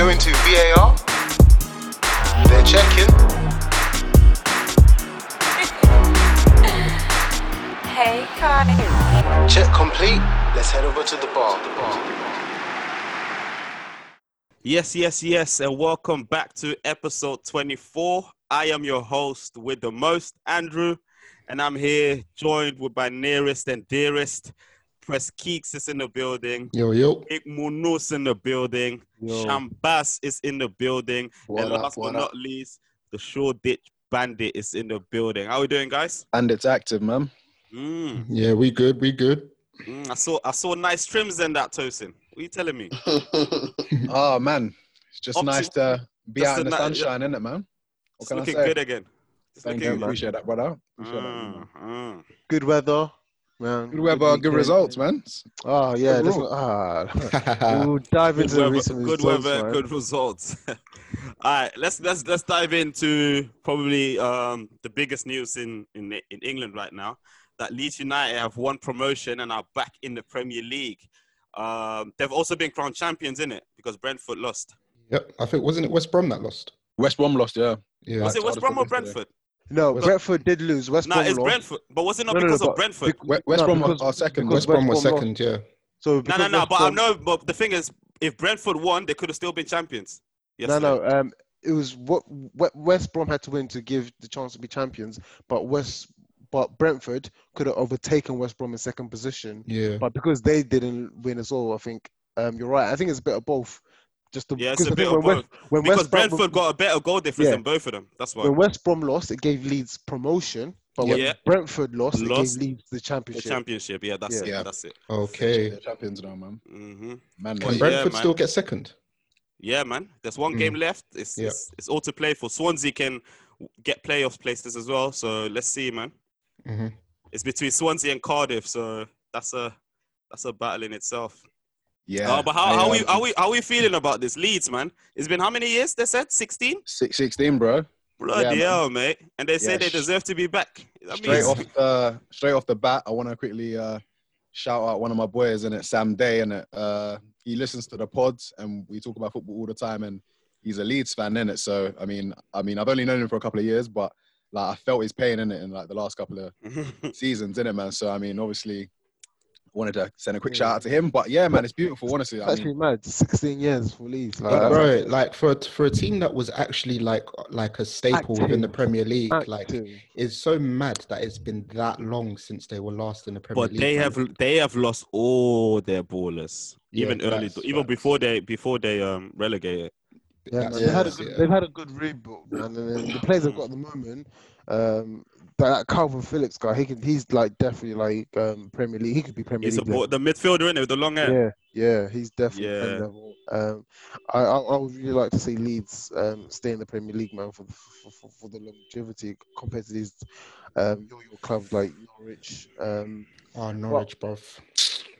going to VAR. They're checking. Hey, Kai. Check complete. Let's head over to the bar. the bar. Yes, yes, yes, and welcome back to episode 24. I am your host with the most, Andrew, and I'm here joined with my nearest and dearest. Press Keeks is in the building. Yo, yo. Big Munoz in the building. Yo. Shambas is in the building. What and up, last what but up? not least, the Shoreditch Bandit is in the building. How are we doing, guys? And it's active, man. Mm, Yeah, we good. We good. mm, I saw I saw nice trims in that Tosin. What are you telling me? oh man, it's just Opti- nice to be out in the ni- sunshine, isn't it, man? What It's can I looking say? good again. It's Thank looking you, good. appreciate that, brother. Appreciate that. Mm, mm. good weather, man. Good weather, good weekend. results, man. Oh yeah, that's Overall. ah. we'll dive good into the weather, recent good results, weather, man. good results. All right, let's let's let's dive into probably um, the biggest news in, in in England right now. That Leeds United have won promotion and are back in the Premier League. Um, they've also been crowned champions in it because Brentford lost. yep. I think wasn't it West Brom that lost? West Brom lost, yeah. Yeah. Was it West Brom or. Brentford? No, West- Brentford did lose. West Brom. No, Brom it's lost. Brentford. But was it not No, no, no, because of Brentford? bec- West Brom because- are second. West Brom was lost. second. Yeah. So No, no, no. But I Brom- know. But the thing is, if Brentford won, they could have still been champions. No, yesterday. no. Um, it was what what West Brom had to win to give the chance to be champions, but West, but Brentford could have overtaken West Brom in second position, Yeah. but because they didn't win as well, I think um, you're right. I think it's a bit of both. Just the, Yeah, it's because bit of when both. West, when Because West Brom, Brentford got a better goal difference Yeah. than both of them. That's why. when West Brom lost, it gave Leeds promotion, but when Yeah. Brentford lost, Lost it gave Leeds the championship. The championship. championship. Yeah, that's Yeah. it. Yeah. That's it. Okay. They're champions now, man. hmm Man, Can Yeah, Brentford man. still get second? Yeah, man. There's one Mm. game left. It's, Yeah. it's it's all to play for. Swansea can get playoff places as well. So let's see, man. hmm It's between Swansea and Cardiff. So that's a that's a battle in itself. Yeah. Uh, but how, how we um, how we how we feeling about this Leeds, man? It's been how many years? They said 16. six- 16, bro. Bloody man. hell, mate! And they say Yeah, they deserve to be back. That Straight means- off, uh, straight off the bat, I want to quickly uh, shout out one of my boys in it, Sam Day, and it. Uh, he listens to the pods, and we talk about football all the time, and he's a Leeds fan in it. So I mean, I mean, I've only known him for a couple of years, but like I felt his pain in it in like the last couple of seasons in it, man. So I mean, obviously, wanted to send a quick shout out to him. But yeah, man, it's beautiful. Honestly, It's I actually mean, mad. 16 years for Leeds. Like, But, that's Bro, like for for a team that was actually like like a staple within the Premier League, like active. it's so mad that it's been that long since they were last in the Premier But League. they man. have they have lost all their ballers, Yeah, even early, facts, even facts. before they before they um relegated. Yeah, That's man, they've had a good, yeah. they've had a good rebuild, man. And then the players they've got at the moment, um, that Calvin Phillips guy, he can, he's like definitely like um, Premier League. He could be Premier He's a League. ball, level. the midfielder in it with the long hair. Yeah, yeah, he's definitely Yeah. Premier level. Um, I, I, I would really like to see Leeds um, stay in the Premier League, man, for the, for, for, for the longevity compared to these um, your, your clubs like Norwich. Um, Oh, Norwich, bruv.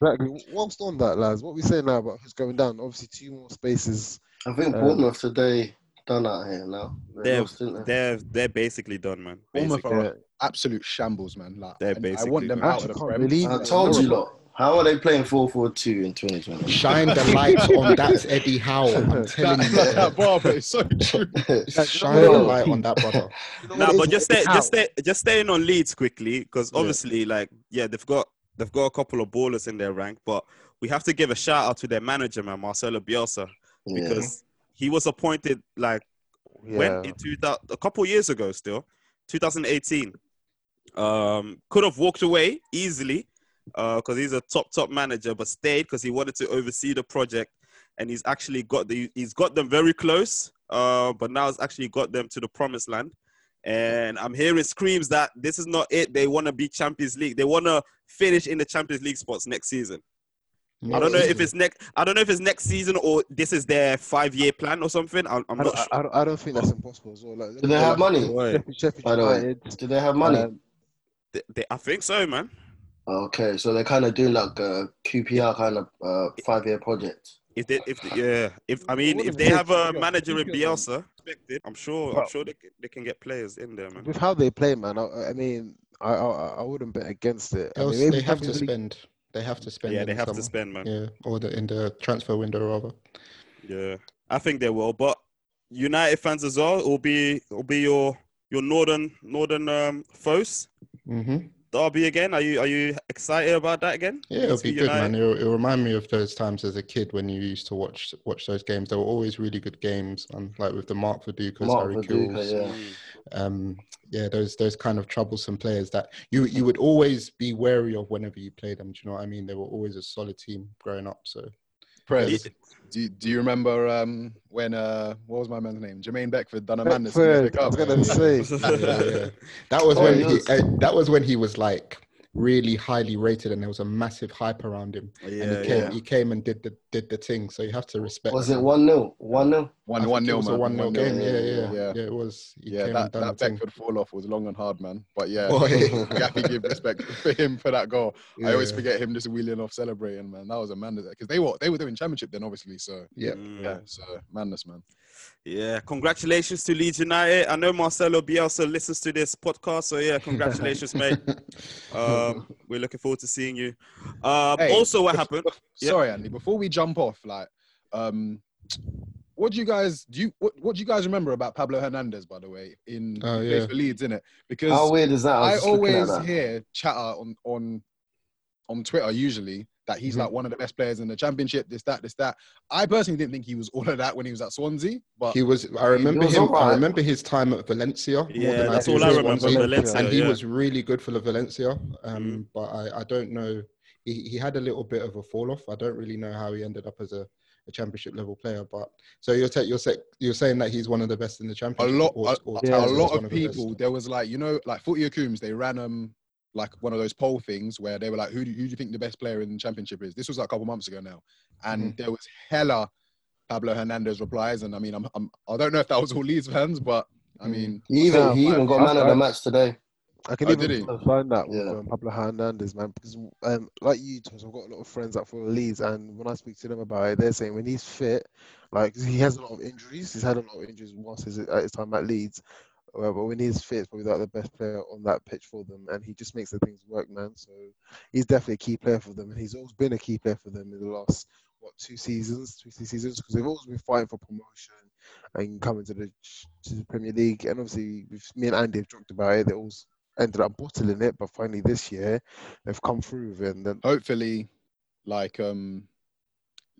exactly. Whilst on that, lads, what we saying now about who's going down? Obviously, two more spaces. I think Um, Bournemouth today done out here now. They They're lost, they? they're they're basically done, man. Bournemouth Basically. are absolute shambles, man. Like, They're and I want them out of the Actually, can't Prem. believe I told you Horrible. lot. How are they playing 4-4-2 in 2020? Shine the light on that Eddie Howe. I'm telling you. that, yeah. bar, but it's so true. Shine the light on that brother. You Nah, but just stay, just stay, just staying on Leeds quickly because Yeah. obviously, like, yeah, they've got they've got a couple of ballers in their rank, but we have to give a shout out to their manager, man, Marcelo Bielsa, Yeah. because he was appointed like when Yeah. in 2000, a couple years ago, still 2018. Um, could have walked away easily because he's a top top manager, but stayed because he wanted to oversee the project, and he's actually got the he's got them very close. Uh, but now it's actually got them to the promised land. And I'm hearing screams that this is not it. They want to be Champions League. They want to finish in the Champions League spots next season. I don't know if it's next. I don't know if it's next season or this is their five-year plan or something. I'm, I'm I not don't, sure. I, don't, I don't think that's impossible as well. Like, Do they have money? Sheffield, Sheffield By the way. United. Do they have money? um, They- they- I think so, man. okay, so they're kind of doing like a QPR kind of uh, five-year project. If they, if they, yeah, if I mean, if if they they- have a manager in yeah. Bielsa, expected, I'm sure, I'm sure they can, they can get players in there, man. with how they play, man, I, I mean, I, I I wouldn't bet against it. I Else mean, maybe they have to League- spend. They have to spend. Yeah, they have to spend, man. Yeah, or the in the transfer window rather. Yeah. I think they will. But United fans as well will be will be your your northern northern um, foes. hmm Derby again. Are you are you excited about that again? Yeah, it'll Against be good, man. It'll, it'll remind me of those times as a kid when you used to watch watch those games. They were always really good games, and like with the Mark Vidukas, Mark Harry Viduka, Kewells, yeah. Um, yeah, those those kind of troublesome players that you you would always be wary of whenever you play them. Do you know what I mean? They were always a solid team growing up. So Prez, do, you- do you remember um, when, uh, what was my man's name? Jermaine Beckford done a madness Beckford, FA I was gonna say. yeah, yeah. that was Oh, when he he uh, that was when he was like really highly rated, and there was a massive hype around him. Yeah, and he came yeah. he came and did the did the thing. So you have to respect. Was that. it 1 0? 1 0? One, one think it was man. a one 0 game. yeah, Yeah, yeah, yeah. yeah. Yeah, it was. He Yeah, came that, that the thing. Beckford fall off was long and hard, man. But yeah, Boy. we have to give respect for him for that goal. I always forget him just wheeling off, celebrating, man. That was a madness because they were they were doing championship then, obviously. So Yeah. Yeah, so madness, man. Yeah, congratulations to Leeds United. I know Marcelo Bielsa listens to this podcast, so yeah, congratulations, mate. Um, we're looking forward to seeing you. Um, Hey, also, what bef- happened? bef- Yeah. Sorry, Andy. Before we jump off, like, um, what do you guys do? You what, what do you guys remember about Pablo Hernandez? By the way, in Oh, he plays yeah. for Leeds, in it because How weird is that? I, I was just looking at always that. hear chatter on on on Twitter usually that he's Mhm. like one of the best players in the championship. This, that, this, that. I personally didn't think he was all of that when he was at Swansea, but He was. I remember was him. I remember his time at Valencia. more Yeah, than that's do all I remember. Valencia, and he yeah. was really good for the Valencia. Um, Mhm. but I, I don't know. He, he had a little bit of a fall off. I don't really know how he ended up as a, a championship level player. But so you're ta- you're say, you're saying that he's one of the best in the a championship. lot, or- a, or a- Yeah, a Towns was lot of the people. There was like you know, like Footy Coombs. They ran um like one of those poll things where they were like, who do, who do you think the best player in the championship is? This was like a couple months ago now, and there was hella Pablo Hernandez replies, and I mean, I'm, I'm I don't know if that was all Leeds fans, but I Mm. mean, He even, Yeah, he even got man of the match today. I can Oh, even find that Yeah. with um, Pablo Hernandez, man, because um, like you, Toz, I've got a lot of friends that follow Leeds, and when I speak to them about it, they're saying when he's fit, like he has a lot of injuries. He's had a lot of injuries once his, at his time at Leeds, uh, but when he's fit, probably like the best player on that pitch for them, and he just makes the things work, man. So he's definitely a key player for them, and he's always been a key player for them in the last what two seasons, two three seasons, because they've always been fighting for promotion and coming to the to the Premier League, and obviously me and Andy have talked about it. They always ended up bottling it, but finally this year they've come through. And then hopefully, like um,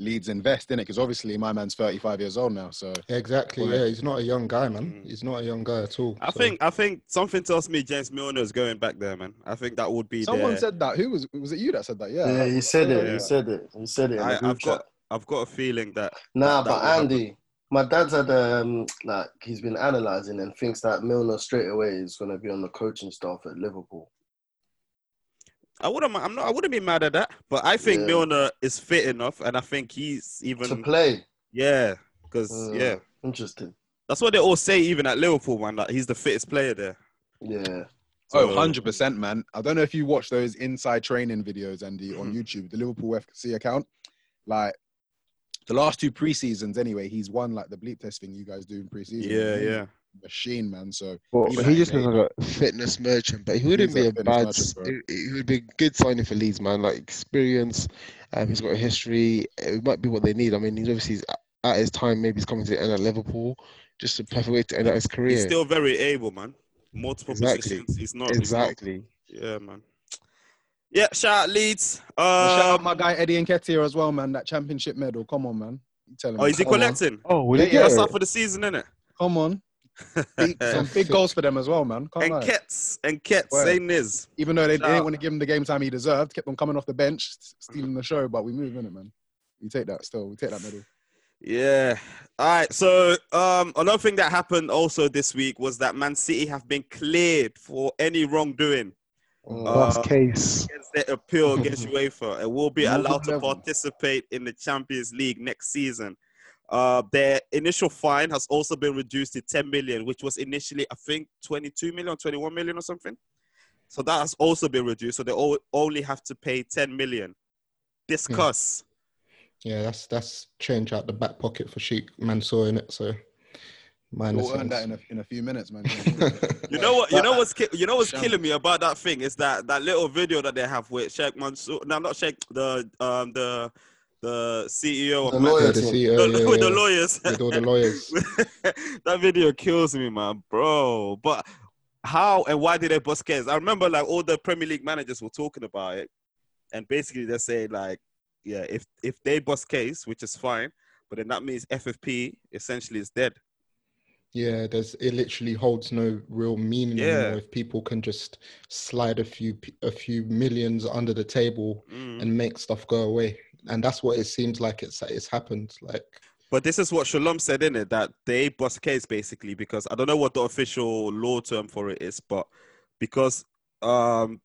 Leeds invest in it because obviously my man's 35 years old now, so Exactly. Right. Yeah, he's not a young guy, man. Mm. He's not a young guy at all. I so- think I think something tells me James Milner is going back there, man. I think that would be someone there. said that. Who was was it? You that said that? Yeah, Yeah, he said it. Yeah. He said it. He said it. I, I've got. I've got a feeling that Nah, that but will happen. Andy, my dad's had um like he's been analysing and thinks that Milner straight away is gonna be on the coaching staff at Liverpool. I wouldn't I'm not I wouldn't be mad at that. But I think Yeah. Milner is fit enough, and I think he's even To play. yeah, because Uh, yeah, Interesting. that's what they all say. Even at Liverpool, man, that he's the fittest player there. Yeah. Oh, 100%, man. I don't know if you watch those inside training videos, Andy, on Mhm. YouTube, the Liverpool FC account. Like, the last two pre-seasons, anyway, he's won, like, the bleep test thing you guys do in pre-season. Yeah, yeah. Machine, man. So, Well, Even he just his looks like a fitness merchant, but he wouldn't be a a bad. merchant. It, it would be a good signing for Leeds, man. Like experience, um, he's got a history. It might be what they need. I mean, he's obviously he's at his time. Maybe he's coming to the end at Liverpool. Just a perfect way to end out his career. He's still very able, man. Multiple Exactly. positions. He's not he's not- exactly. yeah, man. Yeah, shout out Leeds. And shout out Um, my guy Eddie Nketiah as well, man. That championship medal. Come on, man. Tell him. oh, is he come on. collecting? Oh, will Yeah, he yeah, get That's it? up for the season, isn't it? Come on. Big, some big goals for them as well, man. Can't And lie. Kets and Kets, Word. same Niz. Even though they, they didn't want to give him the game time he deserved, kept on coming off the bench, stealing the show, but we move in it, man. We take that still. We take that medal. Yeah. All right. So um, another thing that happened also this week was that Man City have been cleared for any wrongdoing Last Uh, case. against their appeal against UEFA and will be allowed to participate in the Champions League next season. Uh, their initial fine has also been reduced to 10 million, which was initially, I think, 22 million, 21 million or something. So that has also been reduced. So they all, only have to pay 10 million. Discuss. Yeah, that's that's change out the back pocket for Sheikh Mansour in it. So minus. We'll earn that in a, in a few minutes, man. You know what? You know what's ki- you know what's killing me about that thing is that that little video that they have with Sheikh Mansour. No, not Sheikh. The um the the CEO of The Man- lawyer the. CEO, the- yeah, with the lawyers. with all the lawyers. that video kills me, man, bro. But how and why did they bust case? I remember like all the Premier League managers were talking about it, and basically they say like, yeah, if if they bust case, which is fine, but then that means FFP essentially is dead. Yeah, there's it literally holds no real meaning Yeah. anymore if people can just slide a few a few millions under the table Mm. and make stuff go away. And that's what it seems like it's it's happened. Like But this is what Shalom said in it that they bust case basically because I don't know what the official law term for it is, but because um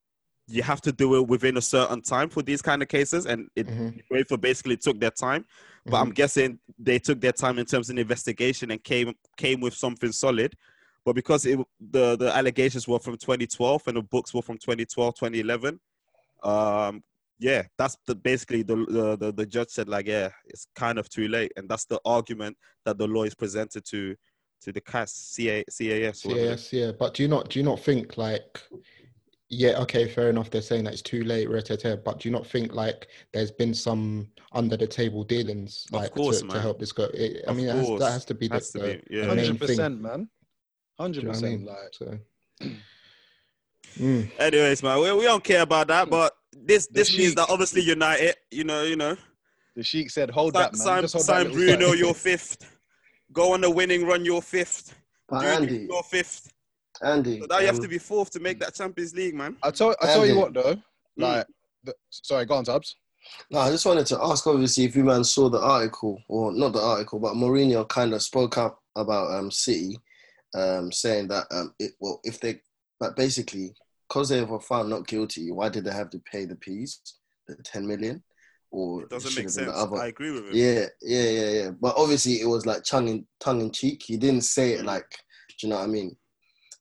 you have to do it within a certain time for these kind of cases, and it mhm, UEFA basically took their time. But I'm guessing they took their time in terms of investigation and came came with something solid. But because it, the the allegations were from 2012 and the books were from 2012, 2011, um, yeah, that's the basically the, the the the judge said like, yeah, it's kind of too late, and that's the argument that the lawyers presented to to the CAS CA, CAS. or whatever. Yes, yeah. But do you not do you not think like yeah, okay, fair enough. They're saying that it's too late, rah-tah-tah, but do you not think like there's been some under the table dealings Of like course, to, to help this go? It, I Of mean, that has, that has to be the, Has to the- be, yeah. the main Hundred thing. percent, man. Hundred you know what I percent. mean? Like So, Mm. Anyways, man, we, we don't care about that, but this The this means Sheik. that obviously United, you know, you know, the sheik said, "Hold sign, that, man. sign, Just hold sign that Bruno, your fifth. Go on the winning run, your fifth. But Dude, Andy, your fifth. Andy, So now you have um, to be fourth to make that Champions League, man. I tell, I tell you what though. Mm. Like, the, sorry, go on, Tubbs. No, I just wanted to ask, obviously, if you man saw the article, or not the article, but Mourinho kind of spoke up about um, City, um, saying that, um, it, well, if they, but basically, because they were found not guilty, why did they have to pay the piece, the 10 million? Or It doesn't should make have been sense. the other- I agree with him. Yeah, yeah, yeah, yeah. But obviously, it was like tongue in tongue in cheek. He didn't say it Mm. like, do you know what I mean?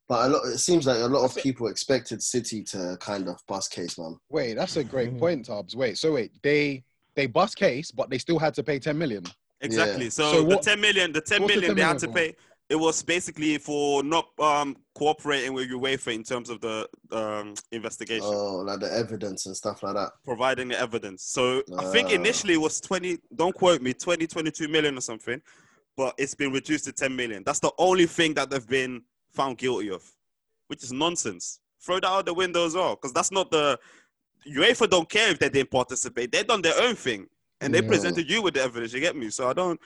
But a lot, it seems like a lot of people expected City to kind of bust case, man. Wait, that's a great point, Tubbs. Wait, so wait, they they bust case, but they still had to pay ten million. Exactly. Yeah. So, So the what- 10 million, the 10 million, the million 10 they had to for? pay. It was basically for not um, cooperating with UEFA in terms of the um, investigation, Oh, like the evidence and stuff like that. providing the evidence. So I think Ah. initially it was 20, don't quote me, 20, 22 million or something, but it's been reduced to 10 million. That's the only thing that they've been found guilty of, which is nonsense. Throw that out the window as well, because that's not the UEFA don't care if they didn't participate. They've done their own thing, and they Yeah. presented you with the evidence. You get me? So I don't.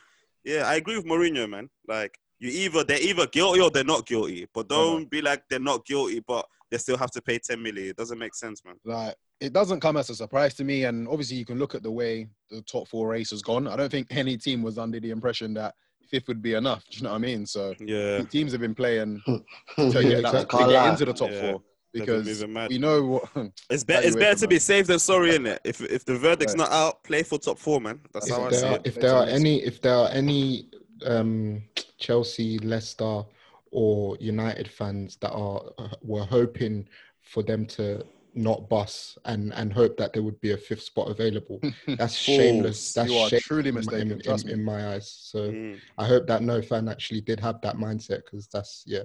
Yeah, I agree with Mourinho, man. Like you either they're either guilty or they're not guilty, but don't be like they're not guilty, but they still have to pay 10 million. It doesn't make sense, man. Like, it doesn't come as a surprise to me. And obviously, you can look at the way the top four race has gone. I don't think any team was under the impression that fifth would be enough. Do you know what I mean? So Yeah, teams have been playing to yeah, get, that, to get into the top Yeah. four because moving we know what. It's That better. It's better to be safe than sorry, in it. If if the verdict's Right. not out, play for top four, man. That's If how I if see there are, it. if there are any if there are any um Chelsea, Leicester, or United fans that are were hoping for them to not bus and and hope that there would be a fifth spot available. That's shameless. That's You are shameless truly my- mistaken, in, in, in my eyes. So Mm. I hope that no fan actually did have that mindset because that's yeah.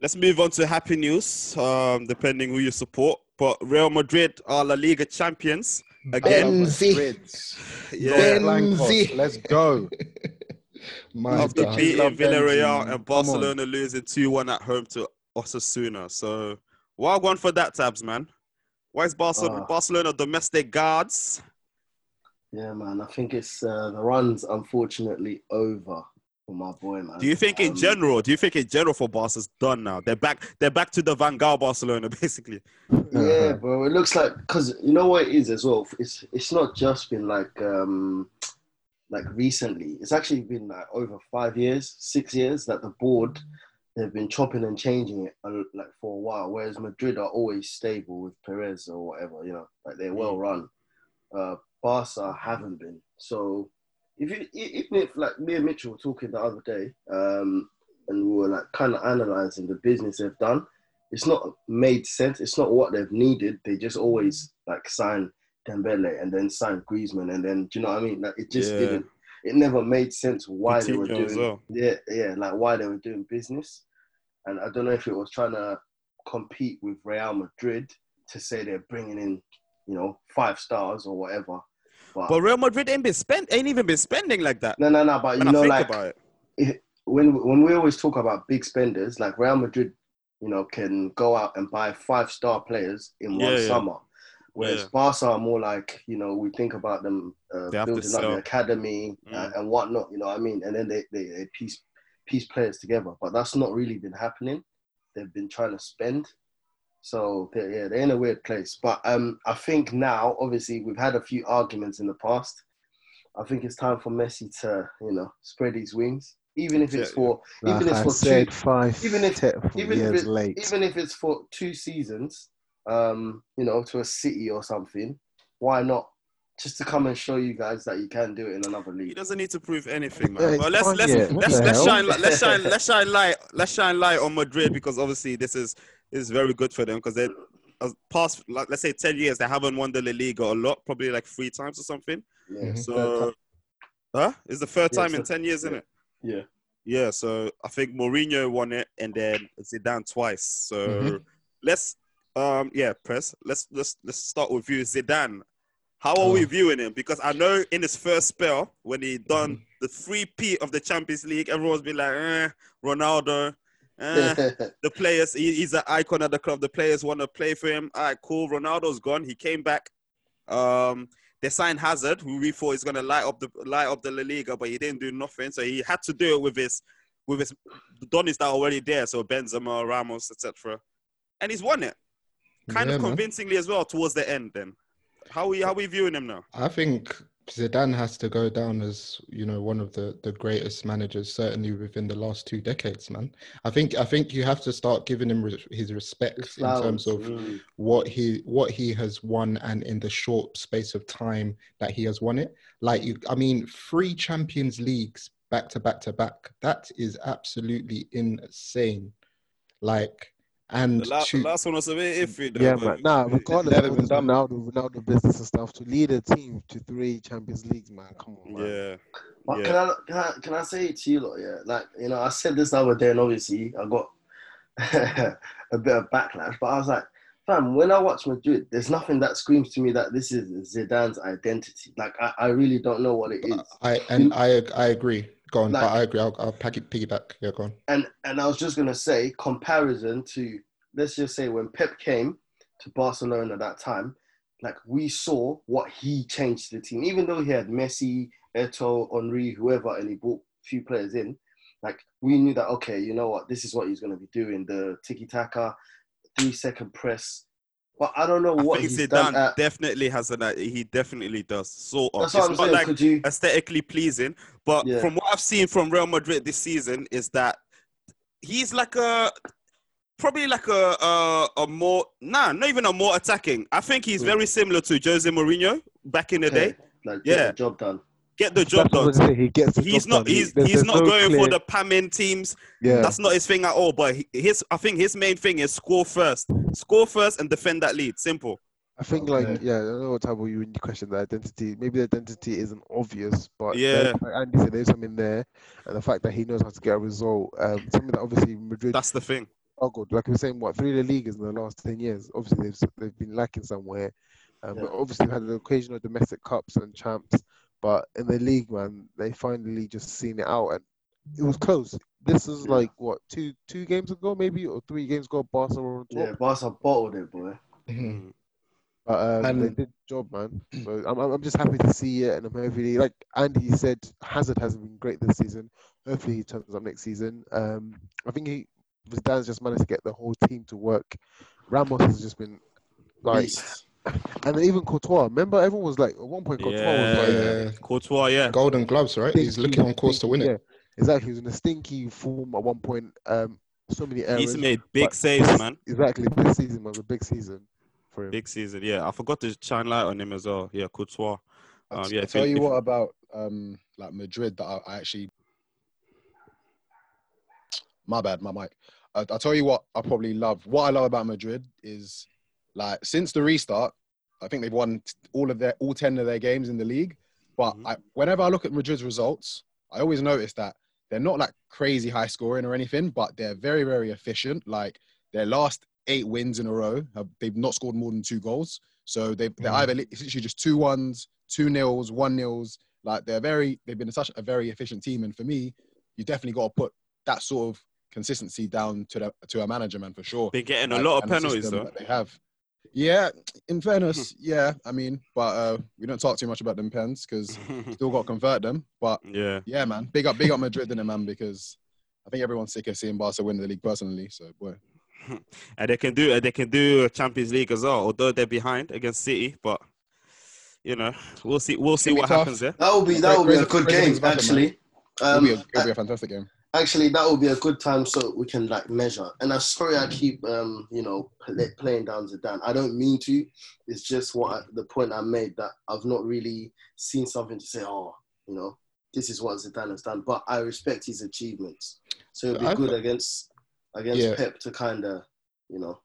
Let's move on to happy news. Um, depending who you support, but Real Madrid are La Liga champions again. Benzi. Yeah, Benzi. Let's go. My after God. beating Villarreal and Barcelona losing two one at home to Osasuna. So, well gone for that, tabs, man. Why is Barcelona, Ah. Barcelona domestic guards? Yeah, man. I think it's uh, the run's unfortunately over for my boy, man. Do you think in Um, general? Do you think in general for Barca's done now? They're back. They're back to the Van Gaal Barcelona, basically. Yeah, bro. It looks like because you know what it is as well. It's it's not just been like um like recently. It's actually been like over five years, six years that the board they've been chopping and changing it like for a while. Whereas Madrid are always stable with Perez or whatever. You know, like they're well run. Uh, Barca haven't been. So if you even if like me and Mitchell were talking the other day, um, and we were like kind of analyzing the business they've done it's not made sense. It's not what they've needed. They just always like sign Dembele and then sign Griezmann and then do you know what I mean? Like it just Yeah. didn't. It never made sense why they were doing. well. Yeah, yeah, like why they were doing business. And I don't know if it was trying to compete with Real Madrid to say they're bringing in, you know, five stars or whatever. But, But Real Madrid ain't been spent, ain't even been spending like that. no, no, no. But you know, like about it, when when we always talk about big spenders, like Real Madrid, you know, can go out and buy five star players in Yeah, one yeah. summer. Whereas Yeah. Barca are more like, you know, we think about them uh, They have to building up the academy uh, Mm. and whatnot, you know what I mean? And then they, they, they piece, piece players together. But that's not really been happening. They've been trying to spend. So they're, yeah, they're in a weird place. But um, I think now, obviously, we've had a few arguments in the past. I think it's time for Messi to, you know, spread his wings, even if it's for, Like even if I for said, two, five even if- te- even if it- late. even if it's for two seasons, um, you know, to a city or something. Why not? Just to come and show you guys that you can do it in another league. he doesn't need to prove anything, man. it's but let's let's yeah. What let's let's shine let's shine let's shine light let's shine light on Madrid because obviously this is this is very good for them because they as past like let's say ten years they haven't won the La Liga a lot, probably like three times or something. Yeah. Mhm. So, huh? It's the third Yeah, time in so- ten years, isn't it? Yeah. Yeah, so I think Mourinho won it and then Zidane twice. So Mhm. let's um yeah, press. Let's let's let's start with you, Zidane. How are we Oh. viewing him? Because I know in his first spell when he done Mhm. the three-peat of the Champions League, everyone's been like, eh, Ronaldo, eh, the players, he, he's an icon at the club. The players want to play for him. All right, cool. Ronaldo's gone. He came back. Um, they signed Hazard, who we thought is gonna light up the light up the La Liga, but he didn't do nothing. So he had to do it with his with his Donnies that are already there. So Benzema, Ramos, etc. And he's won it, kind Yeah, of man. convincingly as well towards the end. Then, how we how we viewing him now? I think Zidane has to go down as you know one of the the greatest managers, certainly within the last two decades, man. I think I think you have to start giving him re- his respect in terms of mm. what he what he has won and in the short space of time that he has won it. Like you, I mean, three Champions Leagues back to back to back. That is absolutely insane. Like and The, la- the last one was a bit iffy. Though, Yeah, but- man. Nah, regardless never of been done. Ronaldo, Ronaldo business and stuff, to lead a team to three Champions Leagues, man. Come on, man. Yeah, But Yeah. can I can I can I say it to you, lot, yeah? Like you know, I said this the other day, and obviously I got a bit of backlash. But I was like, fam, when I watch Madrid, there's nothing that screams to me that this is Zidane's identity. Like I, I really don't know what it is. I and I I agree. Go on, Like- but I agree. I'll, I'll pack it, piggyback. Yeah, go on. And and I was just gonna say, comparison to let's just say when Pep came to Barcelona at that time, like we saw what he changed to the team. Even though he had Messi, Eto'o, Henry, whoever, and he brought a few players in, like we knew that okay, you know what, this is what he's gonna be doing: the tiki taka, three second press. But I don't know I what he's done. At, definitely has an. He definitely does. Sort of. that's It's what I'm not saying. like you? aesthetically pleasing. But Yeah. from what I've seen from Real Madrid this season is that he's like a probably like a a, a more nah, not even a more attacking. I think he's Mm. very similar to Jose Mourinho back in the day. Like Yeah. job done. Get the job That's what I done. was gonna say, He gets the He's job not done. He's there's- he's there's not no going for the pamming teams. Yeah, That's not his thing at all. But his I think his main thing is score first, score first, and defend that lead. Simple. I think Okay. like yeah, I don't know what type of you when you question the identity. Maybe the identity isn't obvious, but Yeah. like Andy said, there's something there, and the fact that he knows how to get a result. Um, something that obviously Madrid That's the thing. struggled. Like we were saying, what three La Ligas in the last ten years? Obviously, they've they've been lacking somewhere. Um, Yeah. but Obviously, had the occasional domestic cups and champs, but in the league, man, they finally just seen it out, and it was close. This is Yeah. like what two two games ago, maybe or three games ago. Barca were on top. Yeah, Barca bottled it, boy. Mhm. But um, they did the job, man. So I'm, I'm I'm just happy to see it, and I'm hopefully, like Andy said, Hazard hasn't been great this season. Hopefully, he turns up next season. Um, I think he Zidane's just managed to get the whole team to work. Ramos has just been like, Beast. and even Courtois. Remember, everyone was like, at one point, Courtois was like, Yeah, Courtois. Yeah. Golden gloves, right? He's looking on course to win it. Yeah, exactly. He was in a stinky form at one point. Um, so many errors. He's made big but saves, this- man. Exactly. This season was a big season for him. Big season, yeah. I forgot to shine light on him as well. Yeah, Courtois. Um, yeah, I'll if tell you- you if- what about um like Madrid that I, I actually. My bad, my mic. I, I'll tell you what I probably love. What I love about Madrid is like since the restart, I think they've won all of their all ten of their games in the league. But Mhm. I, whenever I look at Madrid's results, I always notice that they're not like crazy high scoring or anything, but they're very very efficient. Like their last eight wins in a row, have, they've not scored more than two goals. So they they're Mhm. either it's literally just two ones, two nils, one nils. Like they're very, they've been such a very efficient team. And for me, you definitely got to put that sort of consistency down to the to a manager, man, for sure. They're getting a Like, lot of penalties though. They have. Yeah, in fairness, yeah. I mean, but uh, we don't talk too much about them pens because still got to convert them. But yeah. yeah, man, big up, big up Madrid, in it, man, because I think everyone's sick of seeing Barca win the league personally. So, boy, and they can do they can do Champions League as well, although they're behind against City. But you know, we'll see. We'll see what tough. happens there. That will be that will be a good game things back, man. actually. it'll, be a, Um, it'll be a fantastic game. Actually, that would be a good time so we can like measure. And I'm sorry I keep um you know pl- playing down Zidane. I don't mean to. It's just what I, the point I made that I've not really seen something to say. Oh, you know, this is what Zidane has done. But I respect his achievements. So it'd be I good against against Yeah. Pep to kind of you know.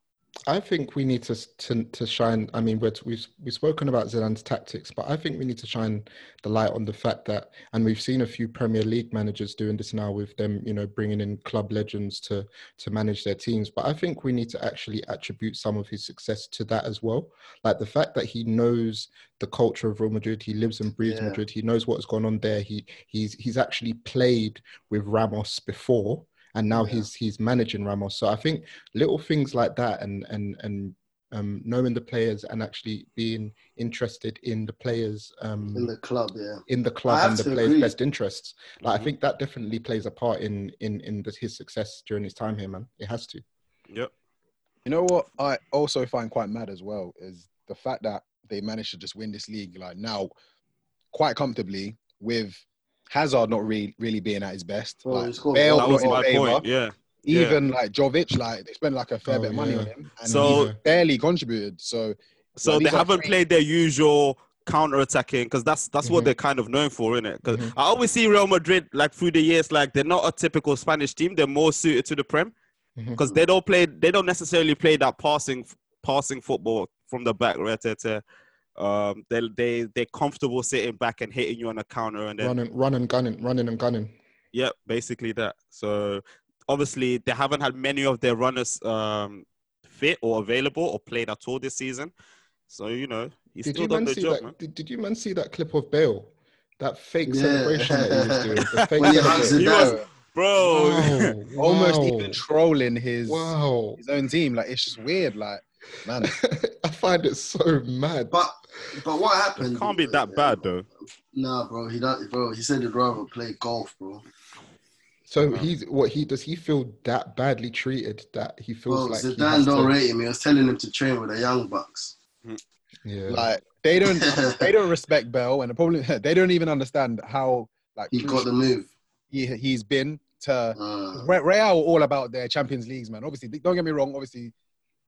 I think we need to to, to shine. I mean, we're, we've we've spoken about Zidane's tactics, but I think we need to shine the light on the fact that, and we've seen a few Premier League managers doing this now with them, you know, bringing in club legends to to manage their teams. But I think we need to actually attribute some of his success to that as well. Like the fact that he knows the culture of Real Madrid, he lives and breathes Yeah. Madrid, he knows what's gone on there. He he's he's actually played with Ramos before. And now Yeah. he's he's managing Ramos. So I think little things like that and and and um, knowing the players and actually being interested in the players um, In the club, yeah. in the club and the players' agree. best interests. Like I Mhm. think that definitely plays a part in in in the, his success during his time here, man. It has to. Yep. You know what I also find quite mad as well is the fact that they managed to just win this league like now quite comfortably with Hazard not really really being at his best. Well, like, Bale. That was my favour. point. Yeah. Even like Jovic, like they spent like a fair Oh, bit of money yeah. on him, and So- he barely contributed. So So Well, they haven't three- played their usual counter attacking because that's that's what Mhm. they're kind of known for, isn't it? Because Mhm. I always see Real Madrid like through the years, like they're not a typical Spanish team. They're more suited to the Prem because they don't play. They don't necessarily play that passing passing football from the back, right? To, to, um, they they they're comfortable sitting back and hitting you on a counter, and then Running, running, gunning, running and gunning. yeah, basically that. So obviously they haven't had many of their runners um, fit or available or played at all this season. So you know he's Did still you done man the see job, that? man. Did, did you man see that clip of Bale? That fake Yeah. celebration that he was doing. The fake When celebration. He was- Bro, Wow, almost wow, even trolling his Wow. his own team. Like it's just weird. Like man, I find it so mad. But but what happened? it can't be that bad though. Nah, bro. He don't, bro. He said he'd rather play golf, bro. So he's what he does. He feel that badly treated that he feels Well, like he Zidane has don't to- rate him. He was telling him to train with the young bucks. Yeah. like they don't they don't respect Bale, and the problem they don't even understand how like He got the move. he he's been to Uh, Real all about their Champions Leagues, man. Obviously, don't get me wrong. Obviously,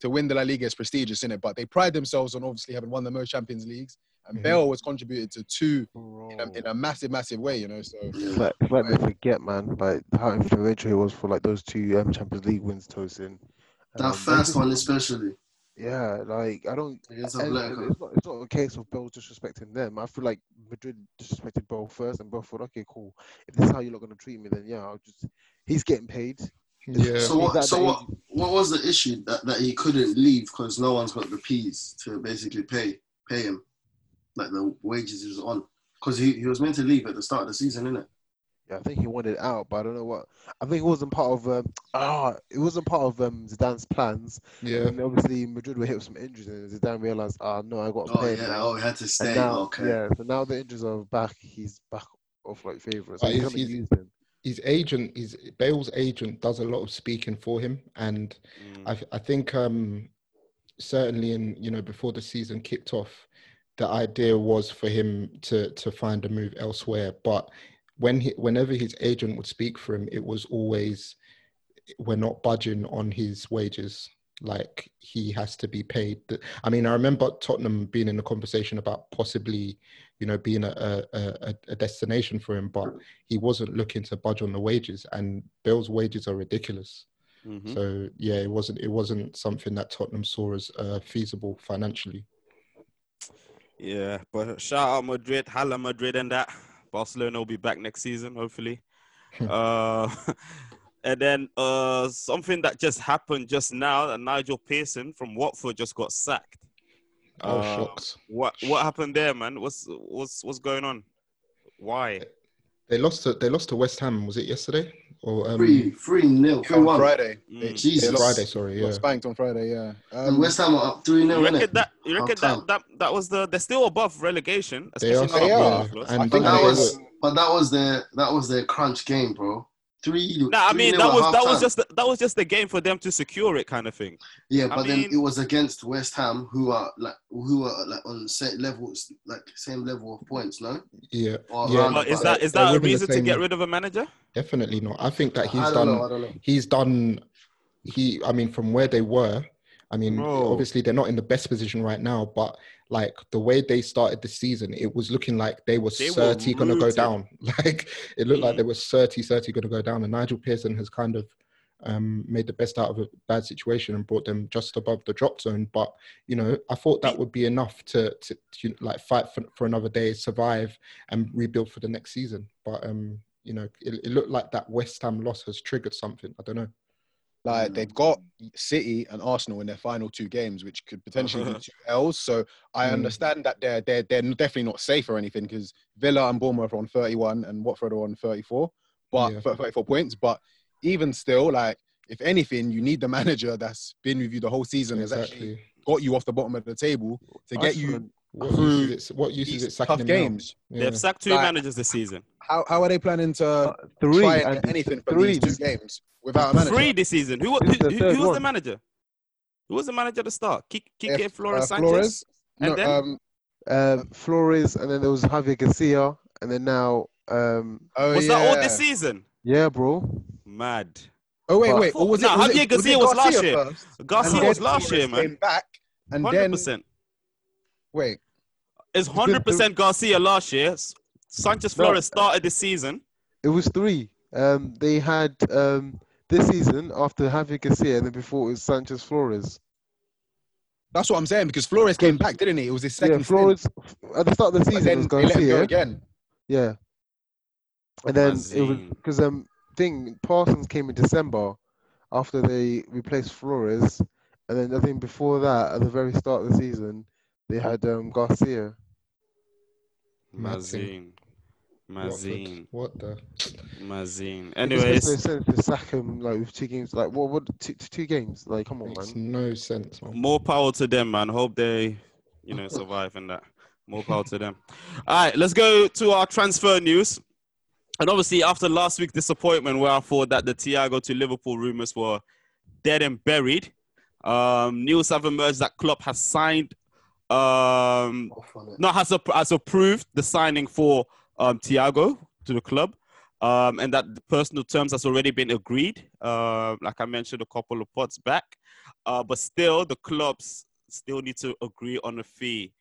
to win the La Liga is prestigious in it, but they pride themselves on obviously having won the most Champions Leagues. And Mhm. Bale was contributed to two in a, in a massive, massive way. You know, so It's yeah. like, it's like they forget, man, like how influential he was for like those two um, Champions League wins, Tosin. That Um, first one, especially Yeah, like I don't. against and- and it's, not, it's not a case of Bale disrespecting them. I feel like Madrid disrespected Bale first, and Bale thought, okay, cool. If this is how you're not going to treat me, then yeah, I'll just. He's getting paid. Yeah. So what? So what? What was the issue that, that he couldn't leave because no one's got the peas to basically pay pay him, like the wages he was on? Because he, he was meant to leave at the start of the season, innit? Yeah, I think he wanted out, but I don't know what. I think it wasn't part of. Um, ah, it wasn't part of um, Zidane's plans. Yeah. And obviously Madrid were hit with some injuries, and Zidane realized, ah, no, I got to Oh play him yeah. now. Oh, he had to stay. now, okay. yeah, so now the injuries are back. He's back off like favourites. So But he's he's- gonna use him. His agent, his Bale's agent, does a lot of speaking for him, and Mm. I, I think um, certainly in you know before the season kicked off, the idea was for him to to find a move elsewhere. But when he, whenever his agent would speak for him, it was always we're not budging on his wages. Like he has to be paid. I mean, I remember Tottenham being in a conversation about possibly, you know, being a, a, a, destination for him, but he wasn't looking to budge on the wages. And Bale's wages are ridiculous. Mhm. So yeah, it wasn't it wasn't something that Tottenham saw as uh, feasible financially. Yeah, but shout out Madrid, Hala Madrid, and that Barcelona will be back next season, hopefully. uh, and then uh, something that just happened just now, that Nigel Pearson from Watford just got sacked. I was Uh, shocked. What what happened there, man? What's what's what's going on? Why? They lost to they lost to West Ham. Was it yesterday or um, Three, three nil, three on one. Friday. Mm. They- Jesus. lost- Friday? Sorry, got yeah. spanked on Friday. Yeah. And Um, West Ham are up three You 0 reckon innit? that? You reckon that, that that was the? They're still above relegation. They are, They are. And I think But that was, but that was their that was their crunch game, bro. Three. Nah, I mean that was that was just the, that was just the game for them to secure it, kind of thing. Yeah, I but then mean- it was against West Ham, who are like who are like on same levels, like same level of points, no? yeah, Or yeah. But is that is that a reason to get rid of a manager? Definitely not. I think that he's I done. don't know. I don't know. he's done he i mean from where they were i mean Bro. obviously they're not in the best position right now but like the way they started the season it was looking like they were They 30 going to go down. Like it looked like Mhm. they were 30 30 going to go down. And nigel pearson has kind of um, made the best out of a bad situation and brought them just above the drop zone. But you know i thought that would be enough to, to, to like fight for, for another day survive and rebuild for the next season. But um you know it, it looked like that west ham loss has triggered something. I don't know Like they've got City and Arsenal in their final two games, which could potentially be two L's. So I Mm. understand that they're they're they're definitely not safe or anything because Villa and Bournemouth are on 31 and Watford are on 34, but Yeah. 34 points. But even still, like if anything, you need the manager that's been with you the whole season has actually got you off the bottom of the table to get you Iceland. What through use is it? What use is it sacking tough games. Yeah. They've sacked two Like- managers this season. How how are they planning to Uh, three try and and get anything from three. these two games without a manager? Three this season. Who, wa- This is who, who, who was the manager? Who was the manager at the start? Quique, If, Quique Flores uh, Sanchez. Flores, And no, then? um, Um, Flores, and then there was Javier Gracia, and then now, um, oh was yeah. that all this season? yeah, bro. Mad. Oh wait, But- wait. Or was No, it, was Javier it, Gracia was, was last year. first? Gracia was last Flores year, man. Came back and Hundred then percent. Wait. It's hundred percent Gracia last year. S- Sanchez No. Flores started this season. It was three. Um, they had um this season after Javier Gracia, and then before it was Sanchez Flores. That's what I'm saying because Flores came back, didn't he? It was his second. yeah, Flores at the start of the season but it then was they let him go again. Yeah. And then it was because um thing Parsons came in December after they replaced Flores, and then I think before that at the very start of the season they had um Gracia. Mad Mazin. Mazin. What the? Mazin. It makes no Anyways, sense to sack him like with two games. Like what? What? Two, two games? Like come on, Makes man. no sense, man. more power to them, man. Hope they, you know, survive in that. More power to them. All right, let's go to our transfer news. And obviously, after last week's disappointment, where I thought that the Thiago to Liverpool rumors were dead and buried, um, news have emerged that Klopp has signed, um, Off on it. no, has, ap- has approved the signing for um, Thiago to the club, um, and that the personal terms has already been agreed. Uh, like I mentioned a couple of pods back, uh, but still the clubs still need to agree on a fee.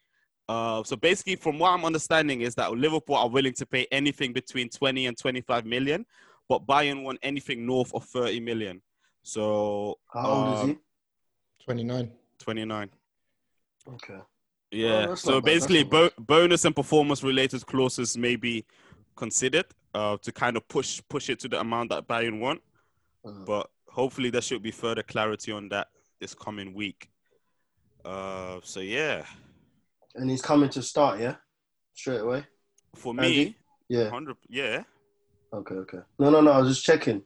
Uh, so basically, from what I'm understanding, is that Liverpool are willing to pay anything between 20 and 25 million, but Bayern want anything north of 30 million. So How old is um, he? 29. 29. Okay. Yeah. that's so not bad, that's basically, bo- bonus and performance-related clauses may be considered uh, to kind of push push it to the amount that Bayern want. Uh, But hopefully, there should be further clarity on that this coming week. Uh, so yeah, and he's coming to start, yeah, straight away. for Andy? me, Yeah. hundred. Yeah. Okay. Okay. No, no, no. I was just checking.